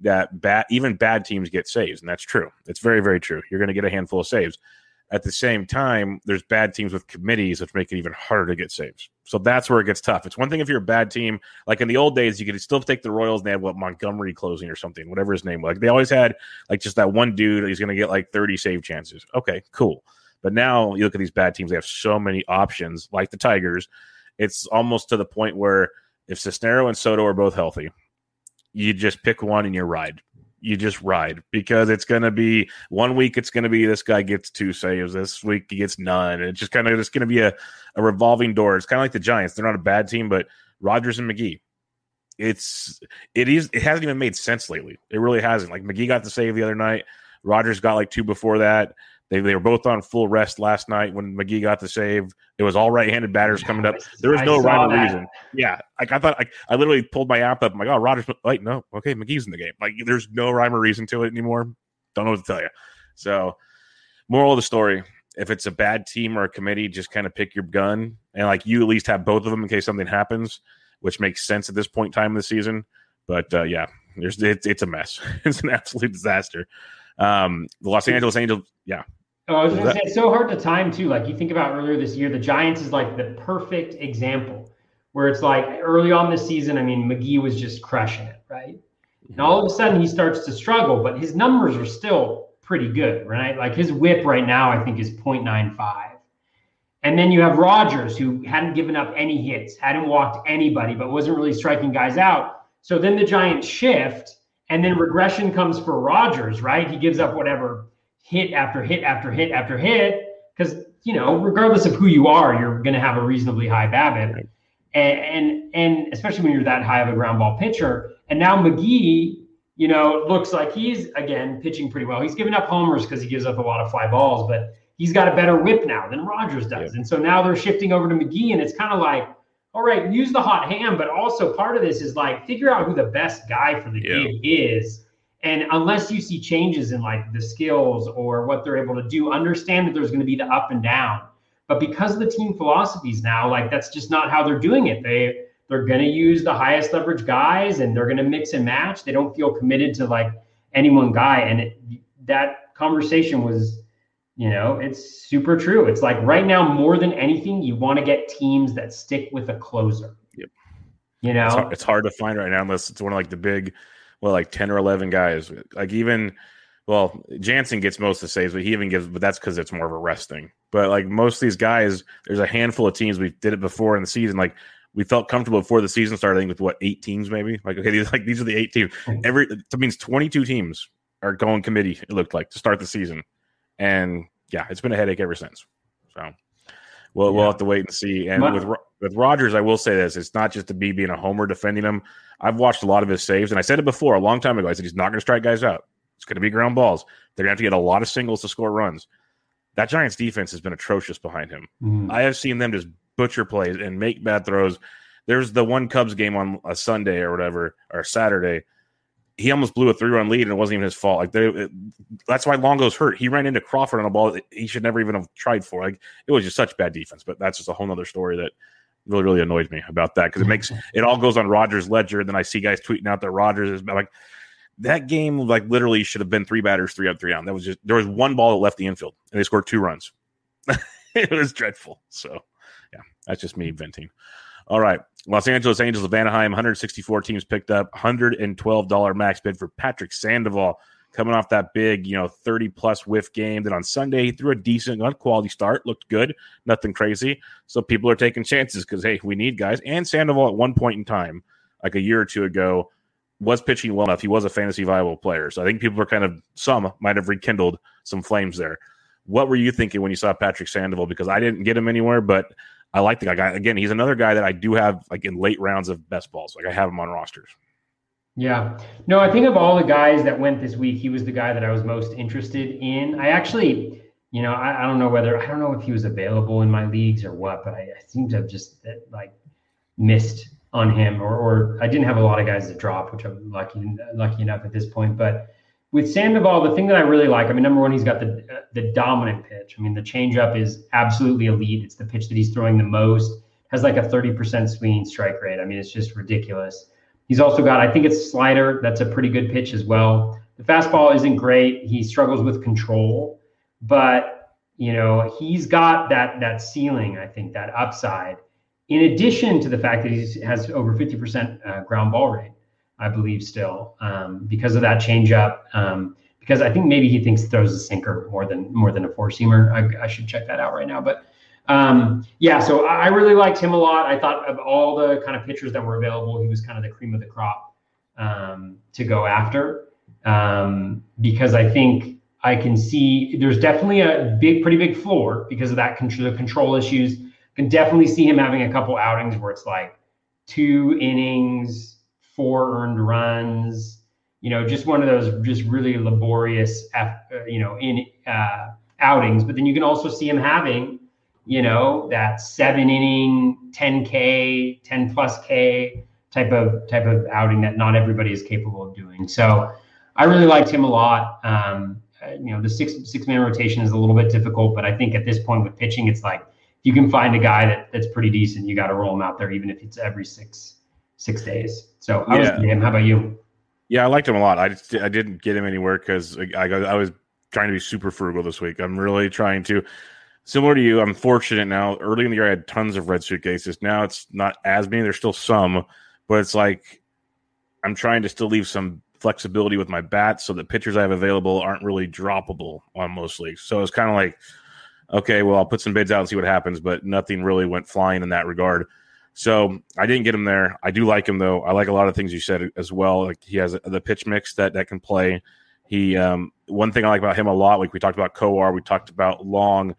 that bad even bad teams get saves, and that's true. It's very very true. You're going to get a handful of saves. At the same time, there's bad teams with committees which make it even harder to get saves. So that's where it gets tough. It's one thing if you're a bad team, like in the old days, you could still take the Royals and they had what Montgomery closing or something, whatever his name was. Like they always had like just that one dude, he's going to get like 30 save chances. Okay, cool. But now you look at these bad teams, they have so many options, like the Tigers. It's almost to the point where if Cisnero and Soto are both healthy, you just pick one and you ride. You just ride because it's going to be one week it's going to be this guy gets two saves this week he gets none. It's just kind of it's going to be a, a revolving door. It's kind of like the giants. They're not a bad team but rogers and mcgee it's it is it hasn't even made sense lately. It really hasn't. Like mcgee got the save the other night. Rogers got like two before that they, they were both on full rest last night when McGee got the save. It was all right-handed batters coming up. There was no rhyme or reason. Yeah, like I thought, like I literally pulled my app up. I'm like, oh, Rogers. Wait, no, okay, McGee's in the game. Like, there's no rhyme or reason to it anymore. Don't know what to tell you. So, moral of the story: if it's a bad team or a committee, just kind of pick your gun and like you at least have both of them in case something happens, which makes sense at this point in time in the season. But uh, yeah, there's it's, it's a mess. it's an absolute disaster. Um, the Los Angeles Angels, yeah. Oh, I was going to say it's so hard to time too. Like you think about earlier this year, the Giants is like the perfect example where it's like early on this season. I mean, McGee was just crushing it, right? And all of a sudden he starts to struggle, but his numbers are still pretty good, right? Like his WHIP right now, I think is 0.95. And then you have Rogers, who hadn't given up any hits, hadn't walked anybody, but wasn't really striking guys out. So then the Giants shift, and then regression comes for Rogers, right? He gives up whatever hit after hit after hit after hit because you know regardless of who you are you're going to have a reasonably high BABIP and, and and especially when you're that high of a ground ball pitcher. And now McGee you know looks like he's again pitching pretty well. He's giving up homers because he gives up a lot of fly balls but he's got a better whip now than Rogers does. Yeah. and so now they're shifting over to McGee and it's kind of like all right use the hot hand but also part of this is like figure out who the best guy for the yeah. is and unless you see changes in like the skills or what they're able to do, understand that there's going to be the up and down. But because of the team philosophies now, like that's just not how they're doing it. They they're going to use the highest leverage guys and they're going to mix and match. They don't feel committed to like any one guy. And it, that conversation was, you know, it's super true. It's like right now, more than anything, you want to get teams that stick with a closer. Yep. You know, it's hard, it's hard to find right now unless it's one of like the big well, like 10 or 11 guys. Like even, well, Jansen gets most of the saves, but he even gives, but that's because it's more of a rest thing. But like most of these guys, there's a handful of teams we did it before in the season. Like we felt comfortable before the season started, I think, with what, eight teams maybe? Like, okay, these, like these are the eight teams. Hmm. Every, that means 22 teams are going committee, it looked like, to start the season. And yeah, it's been a headache ever since. So we'll, yeah. we'll have to wait and see. And with, with Rogers, I will say this: it's not just the B being a homer defending him. I've watched a lot of his saves, and I said it before a long time ago. I said he's not going to strike guys out. It's going to be ground balls. They're going to have to get a lot of singles to score runs. That Giants defense has been atrocious behind him. Mm. I have seen them just butcher plays and make bad throws. There's the one Cubs game on a Sunday or whatever or Saturday. He almost blew a three run lead and it wasn't even his fault. Like they, it, that's why Longo's hurt. He ran into Crawford on a ball that he should never even have tried for. Like it was just such bad defense. But that's just a whole other story that really really annoys me about that because it makes it all goes on Rogers' ledger. And then I see guys tweeting out that Rogers is like that game like literally should have been three batters, three up, three down. That was just there was one ball that left the infield and they scored two runs. it was dreadful. So, yeah, that's just me venting. All right. Los Angeles Angels of Anaheim, 164 teams picked up, $112 max bid for Patrick Sandoval coming off that big, you know, 30 plus whiff game. Then on Sunday, he threw a decent, quality start, looked good, nothing crazy. So people are taking chances because, hey, we need guys. And Sandoval at one point in time, like a year or two ago, was pitching well enough. He was a fantasy viable player. So I think people are kind of, some might have rekindled some flames there. What were you thinking when you saw Patrick Sandoval? Because I didn't get him anywhere, but I like the guy. Again, he's another guy that I do have like in late rounds of best balls. Like I have him on rosters. Yeah. No, I think of all the guys that went this week, he was the guy that I was most interested in. I actually, you know, I, I don't know whether I don't know if he was available in my leagues or what, but I, I seem to have just uh, like missed on him, or, or I didn't have a lot of guys to drop, which I'm lucky lucky enough at this point. But with Sandoval, the thing that I really like, I mean, number one, he's got the the dominant pitch. I mean, the changeup is absolutely elite. It's the pitch that he's throwing the most. Has like a 30% swinging strike rate. I mean, it's just ridiculous. He's also got, I think it's slider. That's a pretty good pitch as well. The fastball isn't great. He struggles with control, but you know he's got that that ceiling. I think that upside. In addition to the fact that he has over 50% uh, ground ball rate, I believe still um, because of that changeup. Um, because I think maybe he thinks he throws a sinker more than more than a four seamer. I, I should check that out right now, but um, yeah, so I really liked him a lot. I thought of all the kind of pitchers that were available, he was kind of the cream of the crop um, to go after um, because I think I can see there's definitely a big, pretty big floor because of that control, the control issues. Can definitely see him having a couple outings where it's like two innings, four earned runs. You know, just one of those just really laborious, uh, you know, in uh, outings. But then you can also see him having you know, that seven inning, 10K, 10 plus K type of type of outing that not everybody is capable of doing. So I really liked him a lot. Um, you know, the six six man rotation is a little bit difficult, but I think at this point with pitching, it's like if you can find a guy that that's pretty decent, you got to roll him out there, even if it's every six six days. So I yeah. was him. How about you? Yeah, I liked him a lot. I just I didn't get him anywhere because I, I I was trying to be super frugal this week. I'm really trying to similar to you, I'm fortunate now. Early in the year, I had tons of red suitcases. Now it's not as many. There's still some, but it's like I'm trying to still leave some flexibility with my bats so the pitchers I have available aren't really droppable on most leagues. So it's kind of like, okay, well, I'll put some bids out and see what happens, but nothing really went flying in that regard. So I didn't get him there. I do like him though. I like a lot of things you said as well. Like he has the pitch mix that that can play. He um, one thing I like about him a lot, like we talked about Kowar, we talked about Long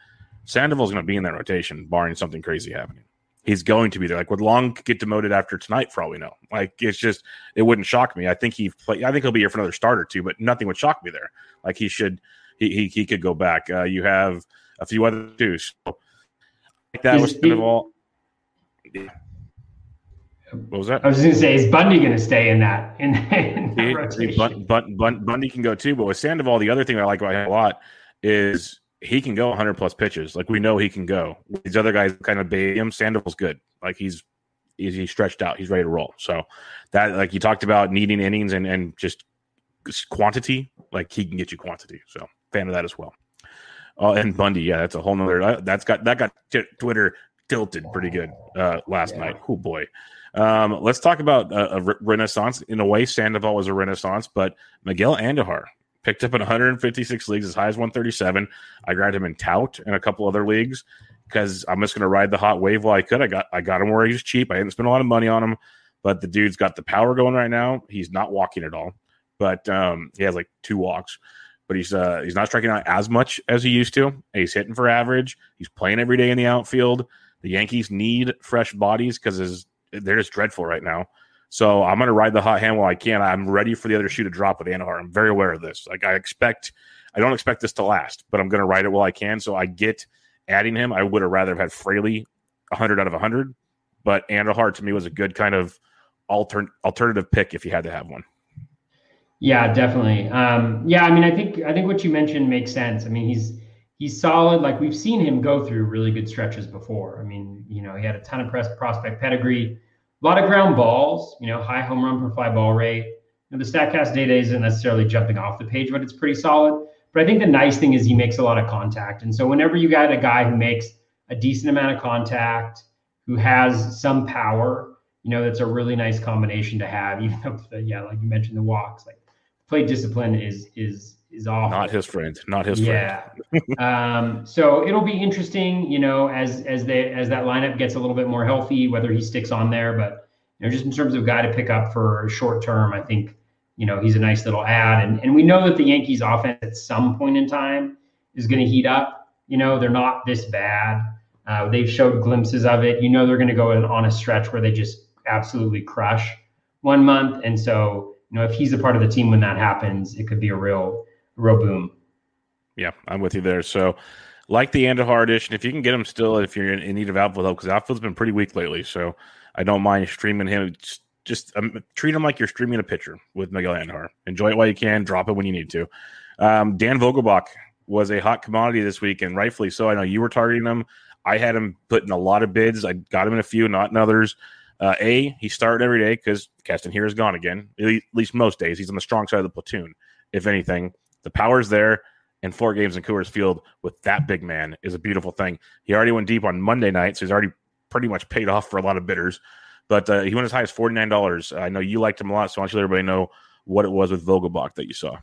Sandoval's going to be in that rotation, barring something crazy happening. He's going to be there. Like, would Long get demoted after tonight? For all we know, like it's just it wouldn't shock me. I think he play. I think he'll be here for another start or two, but nothing would shock me there. Like he should, he he, he could go back. Uh, you have a few other two. So, like that was Sandoval. Yeah. What was that? I was going to say, is Bundy going to stay in that in, in that rotation? Bundy can go too, but with Sandoval, the other thing I like about him a lot is he can go 100 plus pitches. Like we know he can go. These other guys kind of baby him. Sandoval's good. Like he's, he's he's stretched out. He's ready to roll. So that like you talked about needing innings and and just quantity. Like he can get you quantity. So fan of that as well. Uh, and Bundy, yeah, that's a whole nother. Uh, that's got that got t- Twitter tilted pretty good uh, last yeah. night. Oh boy. Um, let's talk about a, a renaissance. In a way, Sandoval was a renaissance, but Miguel Andujar picked up in 156 leagues, as high as 137. I grabbed him in tout and a couple other leagues because I'm just going to ride the hot wave while I could. I got I got him where he's cheap. I didn't spend a lot of money on him, but the dude's got the power going right now. He's not walking at all, but um, he has like two walks. But he's uh, he's not striking out as much as he used to. He's hitting for average. He's playing every day in the outfield. The Yankees need fresh bodies because they're just dreadful right now. So I'm going to ride the hot hand while I can. I'm ready for the other shoe to drop with Andujar. I'm very aware of this. Like I expect, I don't expect this to last, but I'm going to ride it while I can. So I get adding him. I would have rather have had Fraley 100 out of 100, but Andujar to me was a good kind of altern- alternative pick if you had to have one. Yeah, definitely. Um, yeah, I mean, I think I think what you mentioned makes sense. I mean, he's he's solid. Like we've seen him go through really good stretches before. I mean, you know, he had a ton of press prospect pedigree a lot of ground balls, you know, high home run per fly ball rate. And the StatCast data isn't necessarily jumping off the page, but it's pretty solid. But I think the nice thing is he makes a lot of contact. And so whenever you got a guy who makes a decent amount of contact, who has some power, you know, that's a really nice combination to have. Even though, yeah, like you mentioned, the walks, like play discipline is is is awful. Not his friend. Not his yeah. friend. um, so it'll be interesting, you know, as as they as that lineup gets a little bit more healthy, whether he sticks on there. But you know, just in terms of guy to pick up for short term, I think you know he's a nice little ad. And and we know that the Yankees offense at some point in time is going to heat up. You know, they're not this bad. Uh, they've showed glimpses of it. You know, they're going to go on a stretch where they just absolutely crush one month. And so, you know, if he's a part of the team when that happens, it could be a real real boom. Yeah, I'm with you there. So, like the Andujar edition, if you can get him still, if you're in, in need of outfield help, because outfield's been pretty weak lately. So, I don't mind streaming him. Just, just um, treat him like you're streaming a pitcher with Miguel Andujar. Enjoy it while you can. Drop it when you need to. Um, Dan Vogelbach was a hot commodity this week, and rightfully so. I know you were targeting him. I had him put in a lot of bids. I got him in a few, not in others. Uh, a, he started every day because Keston Hiura is gone again. At least most days, he's on the strong side of the platoon. If anything, the power's there, and four games in Coors Field with that big man is a beautiful thing. He already went deep on Monday night, so he's already pretty much paid off for a lot of bidders. But uh, he went as high as forty nine dollars. I know you liked him a lot, so I want you to let everybody know what it was with Vogelbach that you saw.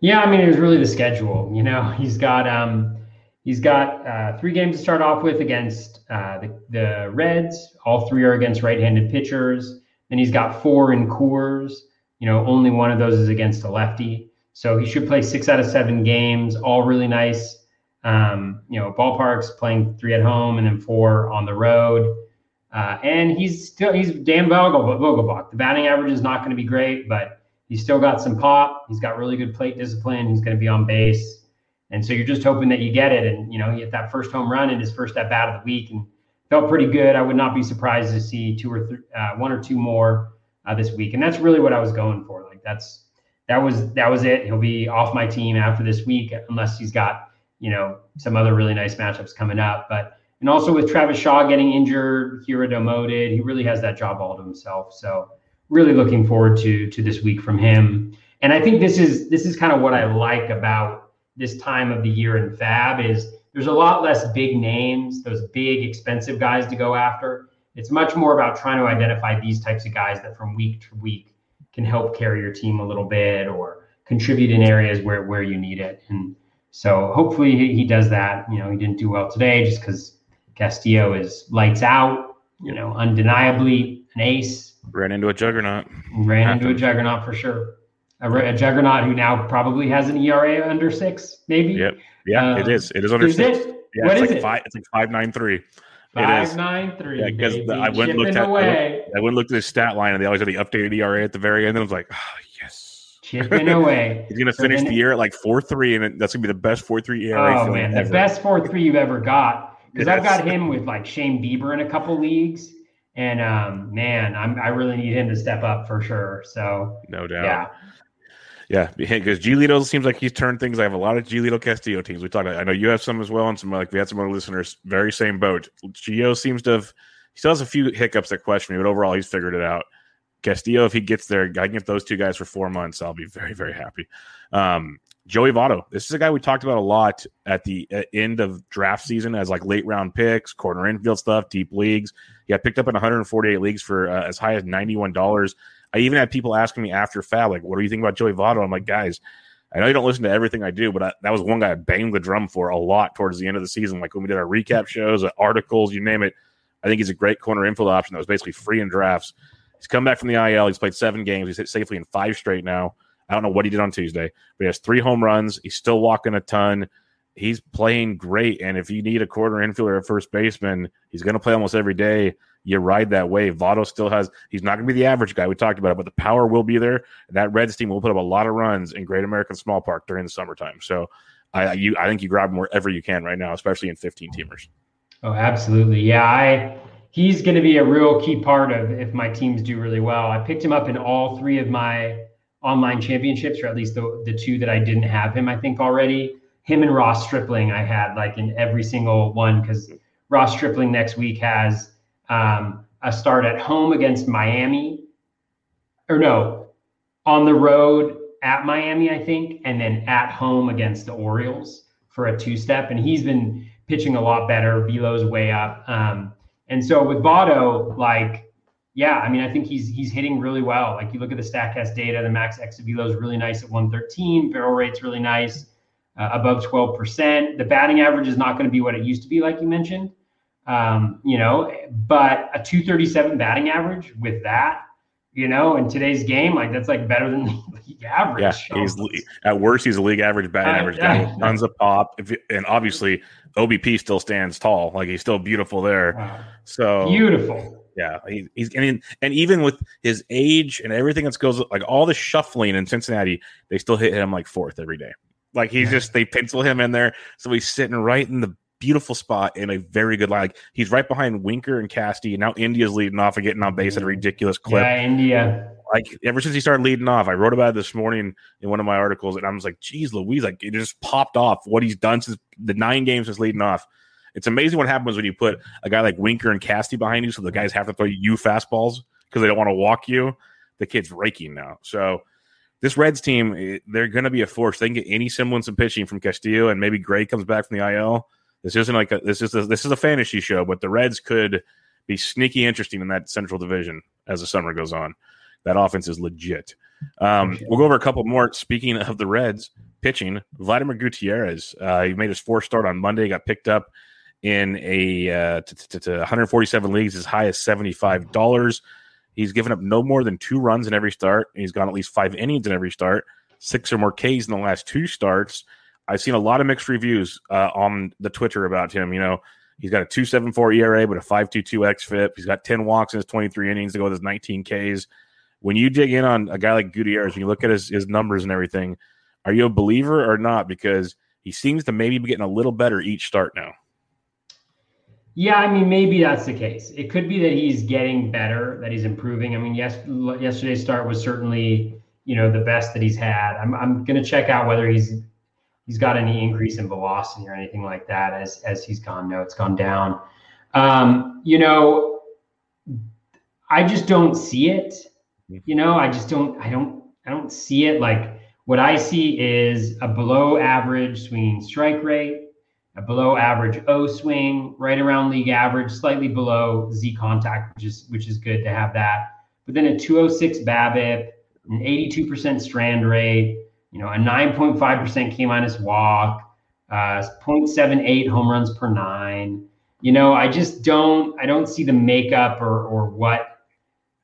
Yeah, I mean it was really the schedule. You know, he's got um, he's got uh, three games to start off with against uh, the, the Reds. All three are against right-handed pitchers. Then he's got four in Coors. You know, only one of those is against a lefty. So he should play six out of seven games, all really nice. Um, you know, ballparks playing three at home and then four on the road. Uh, and he's still he's Dan Vogelbach. The batting average is not going to be great, but he's still got some pop. He's got really good plate discipline. He's going to be on base, and so you're just hoping that you get it. And you know, he hit that first home run in his first at bat of the week, and felt pretty good. I would not be surprised to see two or th- uh, one or two more uh, this week, and that's really what I was going for. Like that's that was that was it. He'll be off my team after this week unless he's got you know some other really nice matchups coming up. But and also with Travis Shaw getting injured, Hiura demoted, he really has that job all to himself. So really looking forward to to this week from him. And I think this is this is kind of what I like about this time of the year in FAAB is there's a lot less big names, those big expensive guys to go after. It's much more about trying to identify these types of guys that from week to week can help carry your team a little bit or contribute in areas where where you need it. And so hopefully he, does that. You know, he didn't do well today just because Castillo is lights out. You know, undeniably an ace. Ran into a juggernaut. Ran Happened. into a juggernaut for sure. A, a, juggernaut who now probably has an ERA under six, maybe. Yep. Yeah, uh, it is. It is under is six. It? Yeah, what it's is like it? Five, it's like five nine three. Five nine three. Yeah, because I went looked at. I went and looked at his stat line, and they always had the updated ERA at the very end. And I was like, oh, yes, chipping away. He's gonna so finish the year at like four three, and that's gonna be the best four three ERA. Oh man, ever. the best four three you've ever got. Because I've got him with like Shane Bieber in a couple leagues, and um, man, I'm, I really need him to step up for sure. So no doubt. Yeah. Yeah, because Giolito seems like he's turned things. I have a lot of Giolito Castillo teams. We talked. About I know you have some as well, and some like we had some other listeners. Very same boat. Gio seems to have. He still has a few hiccups that question me, but overall he's figured it out. Castillo, if he gets there, I can get those two guys for four months. I'll be very very happy. Um, Joey Votto. This is a guy we talked about a lot at the end of draft season as like late round picks, corner infield stuff, deep leagues. He got picked up in 148 leagues for uh, as high as $91. I even had people asking me after FAAB, like, what do you think about Joey Votto? I'm like, guys, I know you don't listen to everything I do, but I, that was one guy I banged the drum for a lot towards the end of the season. Like when we did our recap shows, articles, you name it. I think he's a great corner infield option that was basically free in drafts. He's come back from the IL. He's played seven games. He's hit safely in five straight now. I don't know what he did on Tuesday, but he has three home runs. He's still walking a ton. He's playing great. And if you need a corner infielder at first baseman, he's going to play almost every day you ride that wave. Votto still has, he's not going to be the average guy. We talked about it, but the power will be there. And that Reds team will put up a lot of runs in Great American Small Park during the summertime. So I, you, I think you grab him wherever you can right now, especially in 15 teamers. Oh, absolutely. Yeah. I, he's going to be a real key part of if my teams do really well. I picked him up in all three of my online championships, or at least the, the two that I didn't have him, I think already. Him and Ross Stripling, I had like in every single one because Ross Stripling next week has um, a start at home against Miami, or no, on the road at Miami, I think, and then at home against the Orioles for a two step. And he's been pitching a lot better. Velo's way up. Um, and so with Votto, like, yeah, I mean, I think he's he's hitting really well. Like you look at the Statcast data, the max exit velo is really nice at 113. Barrel rate's really nice, uh, above 12%. The batting average is not going to be what it used to be, like you mentioned. Um, you know, but a 237 batting average with that, you know, in today's game, like that's like better than league average. Yeah, he's at worst, he's a league average batting average guy. Tons of pop, if, and obviously OBP still stands tall. Like he's still beautiful there. Wow. So beautiful. Yeah, he, he's and and even with his age and everything that goes like all the shuffling in Cincinnati, they still hit him like fourth every day. Like he's just they pencil him in there, so he's sitting right in the beautiful spot in a very good line. Like he's right behind Winker and Casty, and now India's leading off and getting on base at a ridiculous clip. Yeah, India. Like ever since he started leading off, I wrote about it this morning in one of my articles, and I was like, "Geez, Louise!" Like it just popped off what he's done since the nine games since leading off. It's amazing what happens when you put a guy like Winker and Casty behind you, so the guys have to throw you fastballs because they don't want to walk you. The kid's raking now, so this Reds team, eh, they're going to be a force. They can get any semblance of pitching from Castillo, and maybe Gray comes back from the IL. This isn't like a, this is a, this is a fantasy show, but the Reds could be sneaky interesting in that Central Division as the summer goes on. That offense is legit. Um, we'll go over a couple more. Speaking of the Reds pitching, Vladimir Gutierrez, uh, he made his fourth start on Monday. Got picked up in a uh, to, to 147 leagues, as high as seventy five dollars. He's given up no more than two runs in every start. He's gone at least five innings in every start, six or more Ks in the last two starts. I've seen a lot of mixed reviews uh, on the Twitter about him. You know, he's got a 2.74 ERA, but a 5.22 xFIP. He's got 10 walks in his 23 innings to go with his 19 Ks. When you dig in on a guy like Gutierrez, when you look at his, his numbers and everything, are you a believer or not? Because he seems to maybe be getting a little better each start now. Yeah, I mean, maybe that's the case. It could be that he's getting better, that he's improving. I mean, yes, yesterday's start was certainly, you know, the best that he's had. I'm, I'm going to check out whether he's he's got any increase in velocity or anything like that as as he's gone. No, it's gone down. Um, you know, I just don't see it. You know, I just don't. I don't. I don't see it. Like what I see is a below average swinging strike rate, a below average O swing, right around league average, slightly below Z contact, which is which is good to have that. But then a 206 BABIP, an 82% strand rate, you know, a 9.5% K minus walk, uh, 0.78 home runs per nine. You know, I just don't, I don't see the makeup or, or what,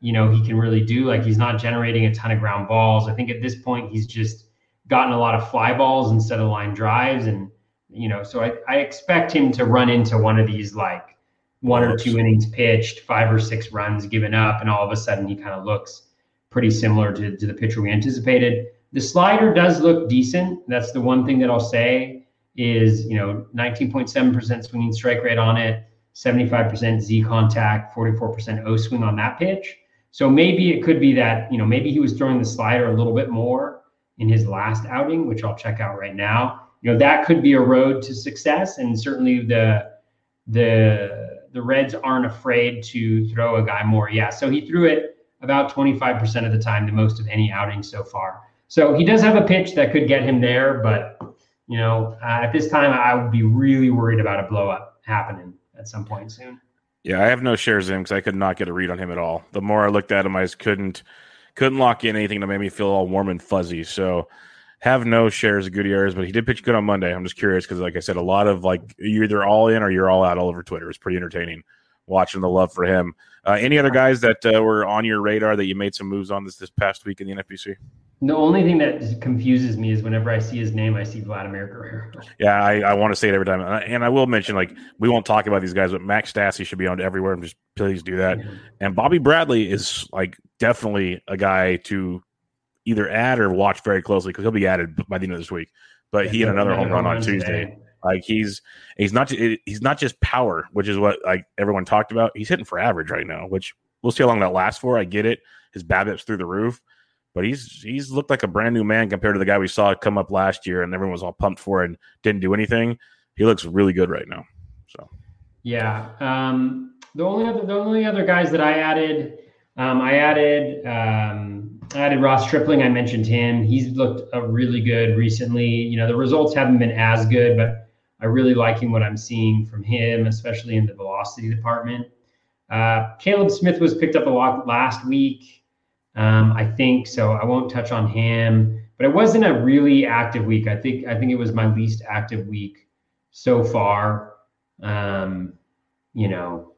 you know, he can really do. Like he's not generating a ton of ground balls. I think at this point, he's just gotten a lot of fly balls instead of line drives. And, you know, so I, I expect him to run into one of these like one or two innings pitched, five or six runs given up, and all of a sudden he kind of looks pretty similar to, to the pitcher we anticipated. The slider does look decent. That's the one thing that I'll say is, you know, 19.7% swinging strike rate on it, 75% Z contact, 44% O swing on that pitch. So maybe it could be that, you know, maybe he was throwing the slider a little bit more in his last outing, which I'll check out right now. You know, that could be a road to success. And certainly the the the Reds aren't afraid to throw a guy more. Yeah. So he threw it about 25% of the time, the most of any outing so far. So he does have a pitch that could get him there, but you know, uh, at this time, I would be really worried about a blow up happening at some point soon. Yeah, I have no shares in him because I could not get a read on him at all. The more I looked at him, I just couldn't couldn't lock in anything that made me feel all warm and fuzzy. So have no shares of Gutierrez, but he did pitch good on Monday. I'm just curious because, like I said, a lot of like you're either all in or you're all out all over Twitter. It's pretty entertaining watching the love for him. Uh, any other guys that uh, were on your radar that you made some moves on this this past week in the NFBC? The only thing that confuses me is whenever I see his name, I see Vladimir Guerrero. Yeah, I, I want to say it every time, and I will mention like we won't talk about these guys, but Max Stassi should be on everywhere. Just please do that. Mm-hmm. And Bobby Bradley is like definitely a guy to either add or watch very closely because he'll be added by the end of this week. But yeah, he had another home run on Tuesday. Today. Like he's he's not he's not just power, which is what like everyone talked about. He's hitting for average right now, which we'll see how long that lasts for. I get it. His BABIP's through the roof, but he's he's looked like a brand new man compared to the guy we saw come up last year, and everyone was all pumped for and didn't do anything. He looks really good right now. So yeah, um, the only other the only other guys that I added Um, I added um, I added Ross Stripling. I mentioned him. He's looked uh, really good recently. You know, the results haven't been as good, but I really liking what I'm seeing from him, especially in the velocity department. Uh, Caleb Smith was picked up a lot last week, um, I think. So I won't touch on him, but it wasn't a really active week. I think I think it was my least active week so far. Um, you know,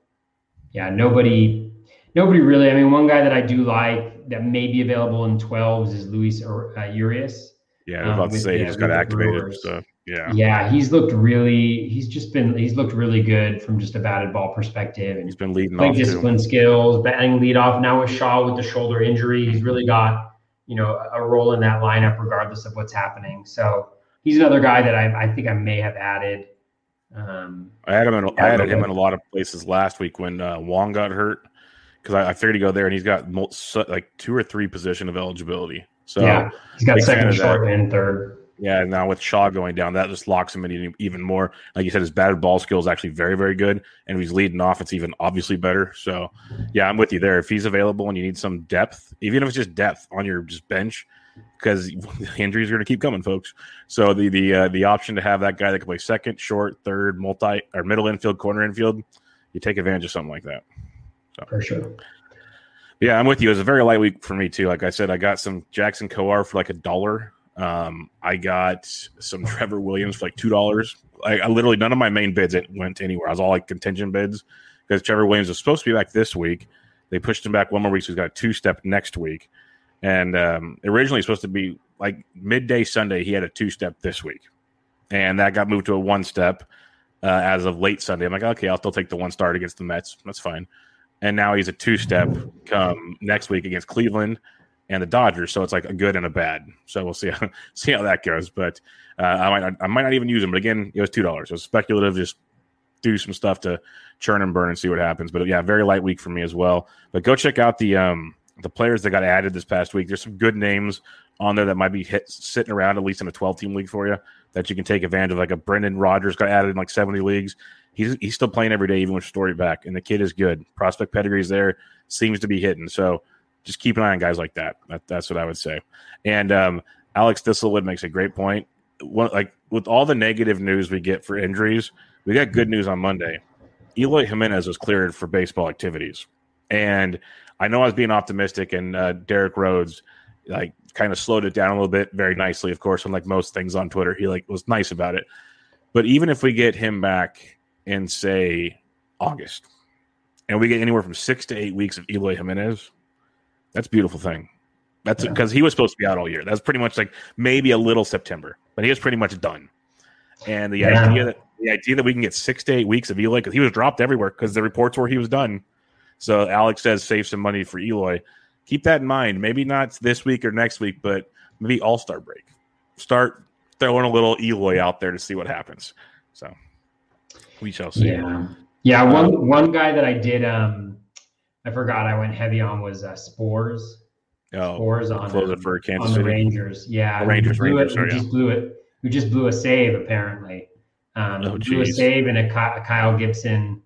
yeah, nobody nobody really. I mean, one guy that I do like that may be available in 12s is Luis uh, Urias. Yeah, I was um, about to say he just got activated. So yeah, yeah, he's looked really. He's just been. He's looked really good from just a batted ball perspective, and he's been leading off discipline too. skills, batting lead off. Now with Shaw with the shoulder injury, he's really got you know a role in that lineup regardless of what's happening. So he's another guy that I, I think I may have added. Um, I had him. In, I added him in a lot of places last week when uh, Wong got hurt because I, I, figured to go there and he's got like two or three position of eligibility. So yeah, he's got second, short, and third. Yeah, now with Shaw going down, that just locks him in even more. Like you said, his batted ball skill is actually very, very good, and he's leading off. It's even obviously better. So, yeah, I'm with you there. If he's available and you need some depth, even if it's just depth on your just bench, because injuries are going to keep coming, folks. So the the uh, the option to have that guy that can play second, short, third, multi or middle infield, corner infield, you take advantage of something like that. So. For sure. Yeah, I'm with you. It was a very light week for me too. Like I said, I got some Jackson Kowar for like a dollar. Um, I got some Trevor Williams for like two dollars. I, I, literally none of my main bids went anywhere. I was all like contingent bids because Trevor Williams was supposed to be back this week. They pushed him back one more week, so he's got a two step next week. And um, originally supposed to be like midday Sunday, he had a two step this week, and that got moved to a one step uh, as of late Sunday. I'm like, okay, I'll still take the one start against the Mets. That's fine and now he's a two step come next week against Cleveland and the Dodgers. So it's like a good and a bad. So we'll see how, see how that goes. But uh, I might not, I might not even use them. But again, it was two dollars. It was speculative. Just do some stuff to churn and burn and see what happens. But yeah, very light week for me as well. But go check out the um the players that got added this past week. There's some good names on there that might be hit, sitting around at least in a 12 team league for you that you can take advantage of. Like a Brendan Rodgers got added in like 70 leagues he's he's still playing every day, even with Story back, and the kid is good. Prospect pedigree's there, seems to be hitting. So just keep an eye on guys like that. that that's what I would say. And um, Alex Thistlewood makes a great point. One, like with all the negative news we get for injuries, we got good news on Monday. Eloy Jimenez was cleared for baseball activities, and I know I was being optimistic, and uh, Derek Rhodes like kind of slowed it down a little bit, very nicely, of course. Unlike most things on Twitter, he like was nice about it. But even if we get him back in say August, and we get anywhere from six to eight weeks of Eloy Jimenez, that's a beautiful thing. That's because yeah. he was supposed to be out all year. That's pretty much like maybe a little September, but he was pretty much done. And the yeah. idea that the idea that we can get six to eight weeks of Eloy because he was dropped everywhere because the reports were he was done. So Alex says save some money for Eloy. Keep that in mind. Maybe not this week or next week, but maybe All Star break. Start throwing a little Eloy out there to see what happens. So we shall see. Yeah, yeah. One um, one guy that I did, um, I forgot I went heavy on was uh, Sborz. Oh, Sborz on um, for Kansas on City. the Rangers. Yeah, the Rangers. Rangers. It, sorry, just blew it. We just blew a save apparently. Um, oh, blew a save and a, a Kyle Gibson,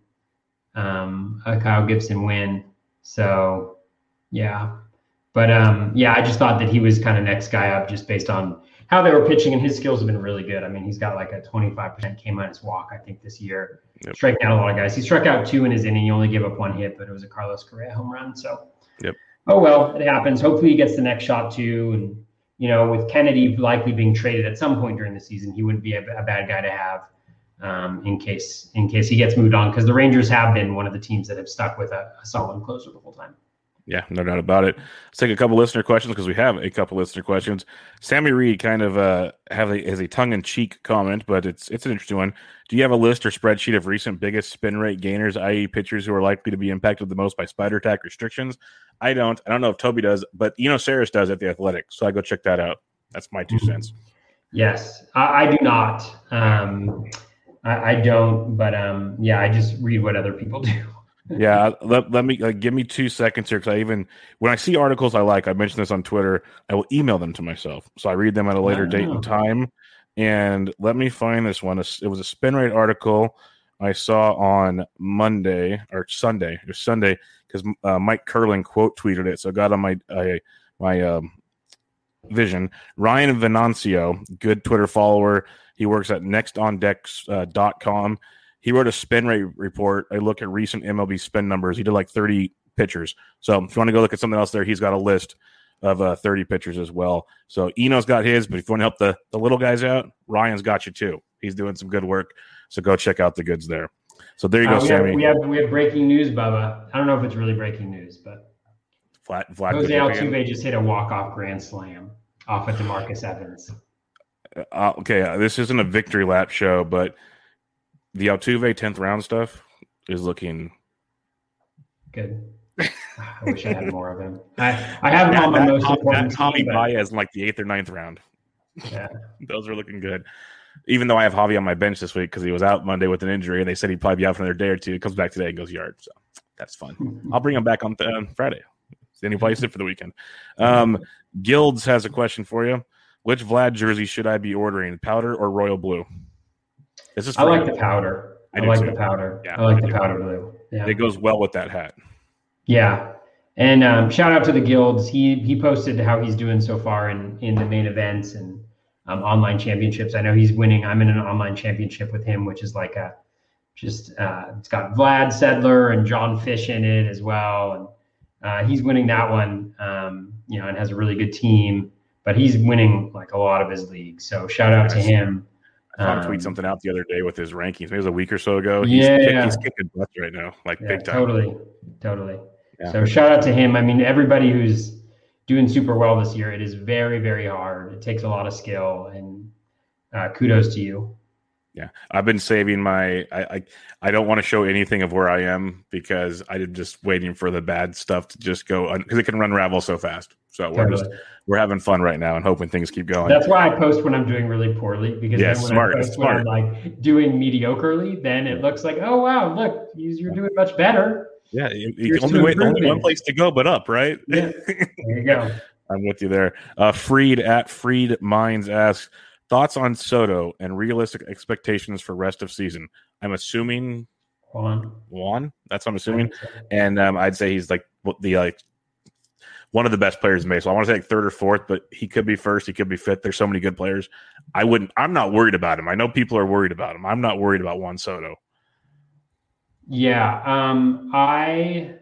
um, a Kyle Gibson win. So, yeah, but um, yeah, I just thought that he was kind of next guy up just based on how they were pitching, and his skills have been really good. I mean, he's got like a 25% K minus walk, I think, this year, yep. striking out a lot of guys. He struck out two in his inning. He only gave up one hit, but it was a Carlos Correa home run. So, yep. oh well, it happens. Hopefully, he gets the next shot too. And you know, with Kennedy likely being traded at some point during the season, he wouldn't be a, a bad guy to have um, in case in case he gets moved on because the Rangers have been one of the teams that have stuck with a, a solid closer the whole time. Yeah, no doubt about it. Let's take a couple listener questions because we have a couple listener questions. Sammy Reed kind of uh, have a, has a tongue in cheek comment, but it's it's an interesting one. Do you have a list or spreadsheet of recent biggest spin rate gainers, i.e., pitchers who are likely to be impacted the most by Spider Tack restrictions? I don't. I don't know if Toby does, but you know, Sarris does at the Athletic, so I go check that out. That's my two cents. Yes, I, I do not. Um, I, I, don't, but um, yeah, I just read what other people do yeah, let, let me give me two seconds here because I even when I see articles I like, I mention this on Twitter. I will email them to myself, so I read them at a later date and time. And let me find this one. It was a spin rate article I saw on Monday or Sunday or Sunday because uh, Mike Curlin quote tweeted it, so I got on my uh, my um, vision. Ryan Venancio, good Twitter follower. He works at nextondex.com. Uh, he wrote a spin rate report. I look at recent MLB spin numbers. He did like 30 pitchers. So if you want to go look at something else there, he's got a list of uh, 30 pitchers as well. So Eno's got his, but if you want to help the, the little guys out, Ryan's got you too. He's doing some good work. So go check out the goods there. So there you go, uh, we Sammy. Have, we have we have breaking news, Bubba. I don't know if it's really breaking news, but Flat, flat Jose Altuve just hit a walk off grand slam off of Demarcus Evans. Uh, okay, uh, this isn't a victory lap show, but the Altuve tenth round stuff is looking good. I wish I had more of him. I, I have him on my most important Tommy team, Baez in like the eighth or ninth round. Yeah. Those are looking good. Even though I have Javi on my bench this week because he was out Monday with an injury, and they said he'd probably be out for another day or two. He comes back today and goes yard, so that's fun. I'll bring him back on th- uh, Friday. Then he plays it for the weekend. Um, Guilds has a question for you. Which Vlad jersey should I be ordering, powder or royal blue? This is I like the powder. I I, like too. the powder. Yeah, I like I the do. powder blue. Yeah. It goes well with that hat. Yeah. And um, shout out to the guilds. He he posted how he's doing so far in in the main events and um, online championships. I know he's winning. I'm in an online championship with him, which is like a just uh, it's got Vlad Sedler and John Fish in it as well, and uh, he's winning that one. Um, you know, and has a really good team. But he's winning like a lot of his leagues. So shout out to him. I Um, tweet something out the other day with his rankings. Maybe it was a week or so ago. He's, Yeah. kick, he's kicking butt right now, like Yeah, big time. Totally, totally. Yeah. So shout out to him. I mean, everybody who's doing super well this year. It is very, very hard. It takes a lot of skill, and uh, kudos to you. Yeah, I've been saving my. I I, I don't want to show anything of where I am because I'm just waiting for the bad stuff to just go because it can run unravel so fast. So we're just we're having fun right now and hoping things keep going. That's why I post when I'm doing really poorly because Yeah, then when smart, I post when I'm like doing mediocrely, then it looks like, oh wow, look, you're doing much better. yeah, you, only way, only one place to go but up, right? Yeah. There you go. I'm with you there. Uh, Freed at Freed Minds asks thoughts on Soto and realistic expectations for rest of season. I'm assuming Juan. one. That's what I'm assuming. and um, I'd say he's like the like one of the best players in baseball. I want to say like third or fourth, but he could be first. He could be fifth. There's so many good players. I wouldn't. I'm not worried about him. I know people are worried about him. I'm not worried about Juan Soto. Yeah, um, I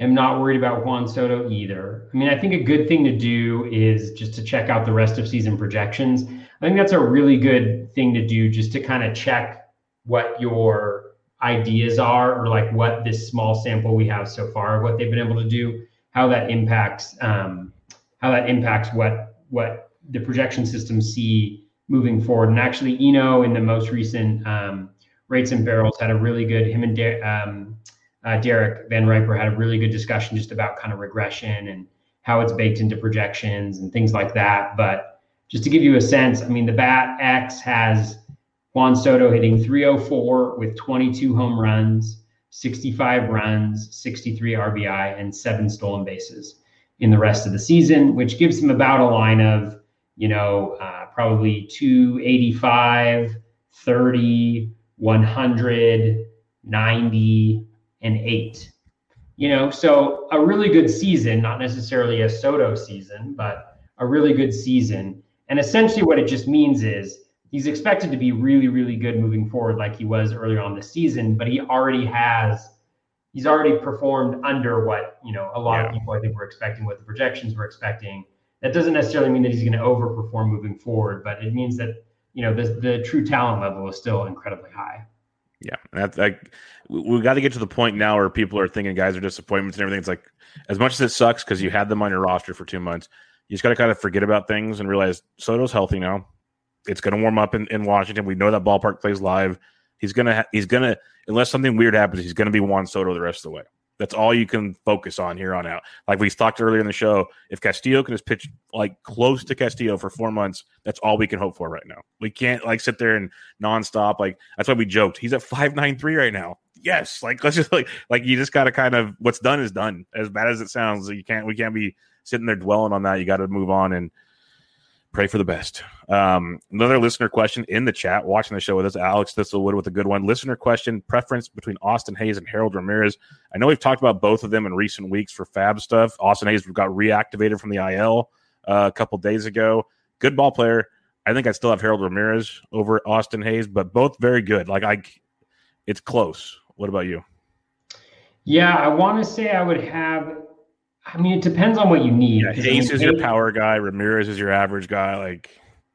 am not worried about Juan Soto either. I mean, I think a good thing to do is just to check out the rest of season projections. I think that's a really good thing to do just to kind of check what your ideas are or like what this small sample we have so far, what they've been able to do, how that impacts um, how that impacts what what the projection systems see moving forward. And actually, Eno in the most recent um, rates and barrels had a really good him and Der- um, uh, Derek Van Riper had a really good discussion just about kind of regression and how it's baked into projections and things like that. But just to give you a sense, I mean, the Bat X has Juan Soto hitting 304 with 22 home runs, 65 runs, 63 RBI, and seven stolen bases in the rest of the season, which gives him about a line of, you know, uh, probably 285, 30, 100, 90, and eight. You know, so a really good season, not necessarily a Soto season, but a really good season. And essentially, what it just means is he's expected to be really, really good moving forward, like he was earlier on this season. But he already has, he's already performed under what you know a lot Yeah. of people I think were expecting, what the projections were expecting. That doesn't necessarily mean that he's going to overperform moving forward, but it means that you know the the true talent level is still incredibly high. Yeah, that's like we, we got to get to the point now where people are thinking guys are disappointments and everything. It's like as much as it sucks because you had them on your roster for two months, you just got to kind of forget about things and realize Soto's healthy now. It's going to warm up in, in Washington. We know that ballpark plays live. He's gonna ha- he's gonna unless something weird happens, he's gonna be Juan Soto the rest of the way. That's all you can focus on here on out. Like we talked earlier in the show, if Castillo can just pitch like close to Castillo for four months, that's all we can hope for right now. We can't like sit there and nonstop. Like that's why we joked. He's at five nine three right now. Yes, like let's just like like you just got to kind of what's done is done. As bad as it sounds, you can't we can't be sitting there dwelling on that. You got to move on and pray for the best. Um, another listener question in the chat, watching the show with us, Alex Thistlewood with a good one. Listener question: preference between Austin Hays and Harold Ramirez. I know we've talked about both of them in recent weeks for FAAB stuff. Austin Hays got reactivated from the IL uh, a couple days ago. Good ball player. I think I still have Harold Ramirez over Austin Hays, but both very good. Like I, it's close. What about you? Yeah, I want to say I would have I mean, it depends on what you need. Yeah, Hays is your power guy. Ramirez is your average guy. Like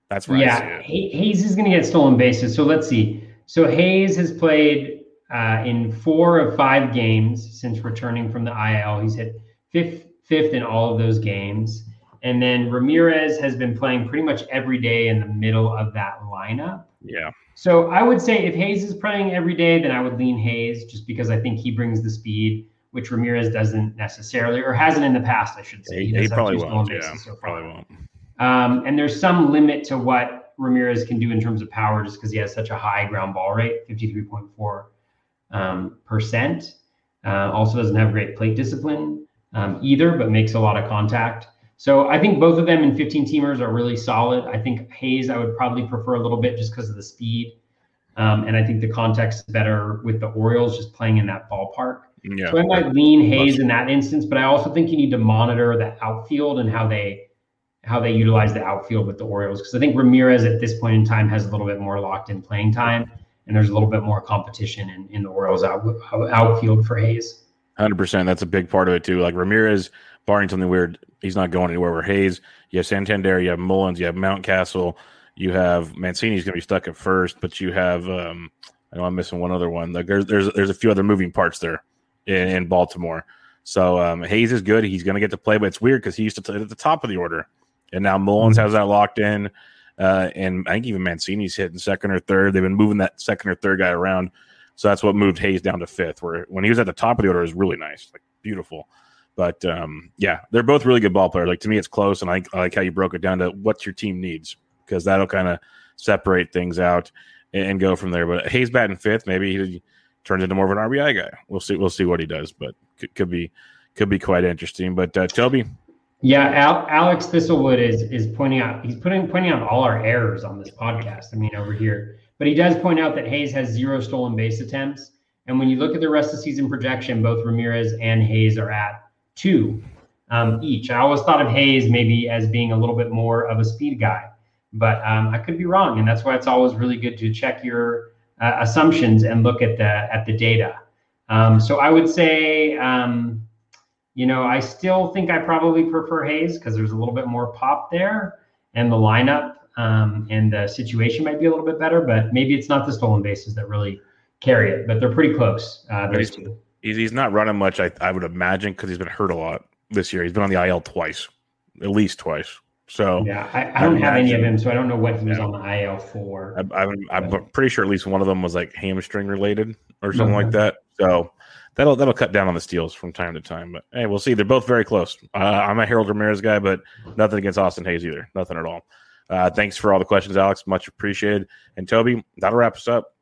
that's where yeah, Hays is going to get stolen bases. So let's see. So Hays has played uh, in four of five games since returning from the IL. He's hit fifth, fifth in all of those games. And then Ramirez has been playing pretty much every day in the middle of that lineup. Yeah. So I would say if Hays is playing every day, then I would lean Hays just because I think he brings the speed which Ramirez doesn't necessarily, or hasn't in the past, I should say. He, he, he probably won't. Yeah, so probably won't. Um, and there's some limit to what Ramirez can do in terms of power, just because he has such a high ground ball rate, 53.4 um, percent. Uh, also doesn't have great plate discipline um, either, but makes a lot of contact. So I think both of them in 15 teamers are really solid. I think Hays I would probably prefer a little bit just because of the speed. Um, and I think the context is better with the Orioles just playing in that ballpark. Yeah. So I might lean Hays in that instance, but I also think you need to monitor the outfield and how they how they utilize the outfield with the Orioles because I think Ramirez at this point in time has a little bit more locked in playing time, and there's a little bit more competition in, in the Orioles out, outfield for. Hundred percent. That's a big part of it too. Like Ramirez, barring something weird, he's not going anywhere. Where Hays, you have Santander, you have Mullins, you have Mountcastle, you have Mancini's going to be stuck at first, but you have um, I know I'm missing one other one. Like there's there's there's a few other moving parts there in, in Baltimore. So um, Hays is good. He's going to get to play, but it's weird because he used to play at the top of the order, and now Mullins mm-hmm. has that locked in. Uh, and I think even Mancini's hitting second or third. They've been moving that second or third guy around, so that's what moved Hays down to fifth. Where when he was at the top of the order, it was really nice, like beautiful. But um, yeah, they're both really good ball players. Like to me, it's close, and I, I like how you broke it down to what your team needs because that'll kind of separate things out and, and, go from there. But Hays batting fifth, maybe he turns into more of an RBI guy. We'll see. We'll see what he does, but could, could be could be quite interesting. But uh, Toby, yeah, Al- Alex Thistlewood is is pointing out he's putting pointing out all our errors on this podcast. I mean, over here, but he does point out that Hays has zero stolen base attempts, and when you look at the rest of the season projection, both Ramirez and Hays are at two um, each. I always thought of Hays maybe as being a little bit more of a speed guy, but um, I could be wrong, and that's why it's always really good to check your uh, assumptions and look at the at the data. Um, so I would say, um, you know, I still think I probably prefer Hays because there's a little bit more pop there, and the lineup um, and the situation might be a little bit better. But maybe it's not the stolen bases that really carry it, but they're pretty close. Uh, those he's, two. He's, not running much, I, I would imagine, because he's been hurt a lot this year. He's been on the IL twice, at least twice. So yeah, I, I don't I have any of them, so I don't know what he was yeah. on the IL for. I, am I'm pretty sure at least one of them was like hamstring related or something like that. So that'll that'll cut down on the steals from time to time. But hey, we'll see. They're both very close. Uh, I'm a Harold Ramirez guy, but nothing against Austin Hays either. Nothing at all. Uh, thanks for all the questions, Alex. Much appreciated. And Toby, that'll wrap us up.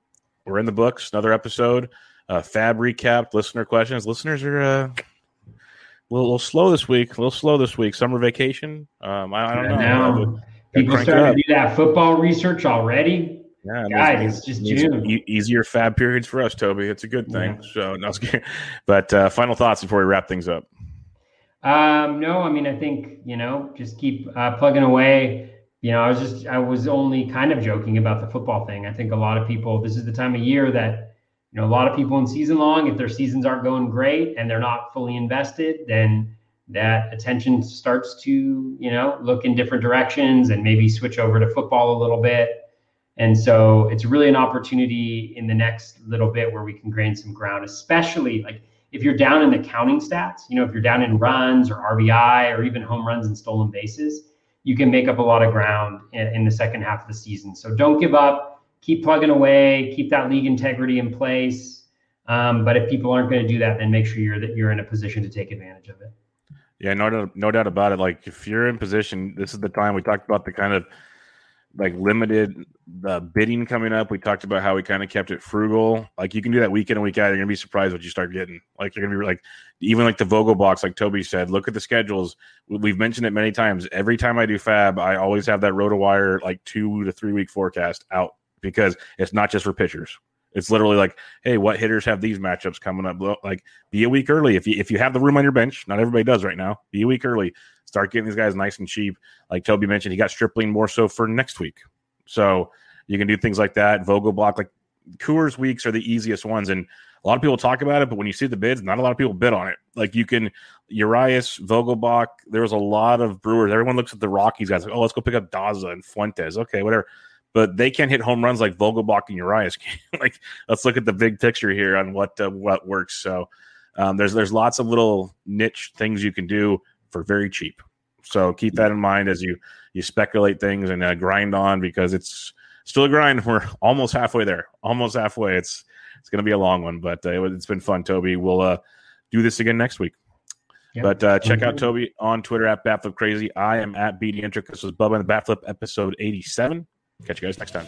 We're in the books. Another episode. Uh, FAAB recap. Listener questions. Listeners are uh, little, little, slow this week. A little slow this week. Summer vacation. Um, I, I don't know. Now, people starting to do that football research already. Yeah, guys, it's just June. Easier FAAB periods for us, Toby. It's a good thing. Yeah. So, no, but uh, final thoughts before we wrap things up. Um, no, I mean, I think you know, just keep uh, plugging away. You know, I was just, I was only kind of joking about the football thing. I think a lot of people, this is the time of year that you know, a lot of people in season long, if their seasons aren't going great and they're not fully invested, then that attention starts to, you know, look in different directions and maybe switch over to football a little bit. And so it's really an opportunity in the next little bit where we can gain some ground, especially like if you're down in the counting stats, you know, if you're down in runs or RBI or even home runs and stolen bases, you can make up a lot of ground in, in the second half of the season. So don't give up keep plugging away, keep that league integrity in place. Um, but if people aren't going to do that, then make sure you're that you're in a position to take advantage of it. Yeah, no doubt, no doubt about it. Like if you're in position, this is the time we talked about the kind of like limited the bidding coming up. We talked about how we kind of kept it frugal. Like you can do that week in and week out. You're gonna be surprised what you start getting. Like you're gonna be like, even like the Vogelbachs, like Toby said. Look at the schedules. We've mentioned it many times. Every time I do FAAB, I always have that RotoWire like two to three week forecast out because it's not just for pitchers. It's literally like, hey, what hitters have these matchups coming up? Like, be a week early if you if you have the room on your bench. Not everybody does right now. Be a week early. Start getting these guys nice and cheap. Like Toby mentioned, he got Stripling more so for next week. So you can do things like that. Vogelbach, like Coors weeks are the easiest ones, and a lot of people talk about it, but when you see the bids, not a lot of people bid on it. Like you can Urias, Vogelbach. There was a lot of Brewers. Everyone looks at the Rockies guys like, oh, let's go pick up Daza and Fuentes. Okay, whatever. But they can't hit home runs like Vogelbach and Urias. like let's look at the big picture here on what uh, what works. So um, there's there's lots of little niche things you can do for very cheap. So keep that in mind as you you speculate things and uh, grind on because it's still a grind. We're almost halfway there. Almost halfway. It's it's going to be a long one, but uh, it's been fun, Toby. We'll uh, do this again next week. Yep. But uh, check out Toby on Twitter at Batflip Crazy. I am at BD Intric. This was Bubba and the Batflip episode 87. Catch you guys next time.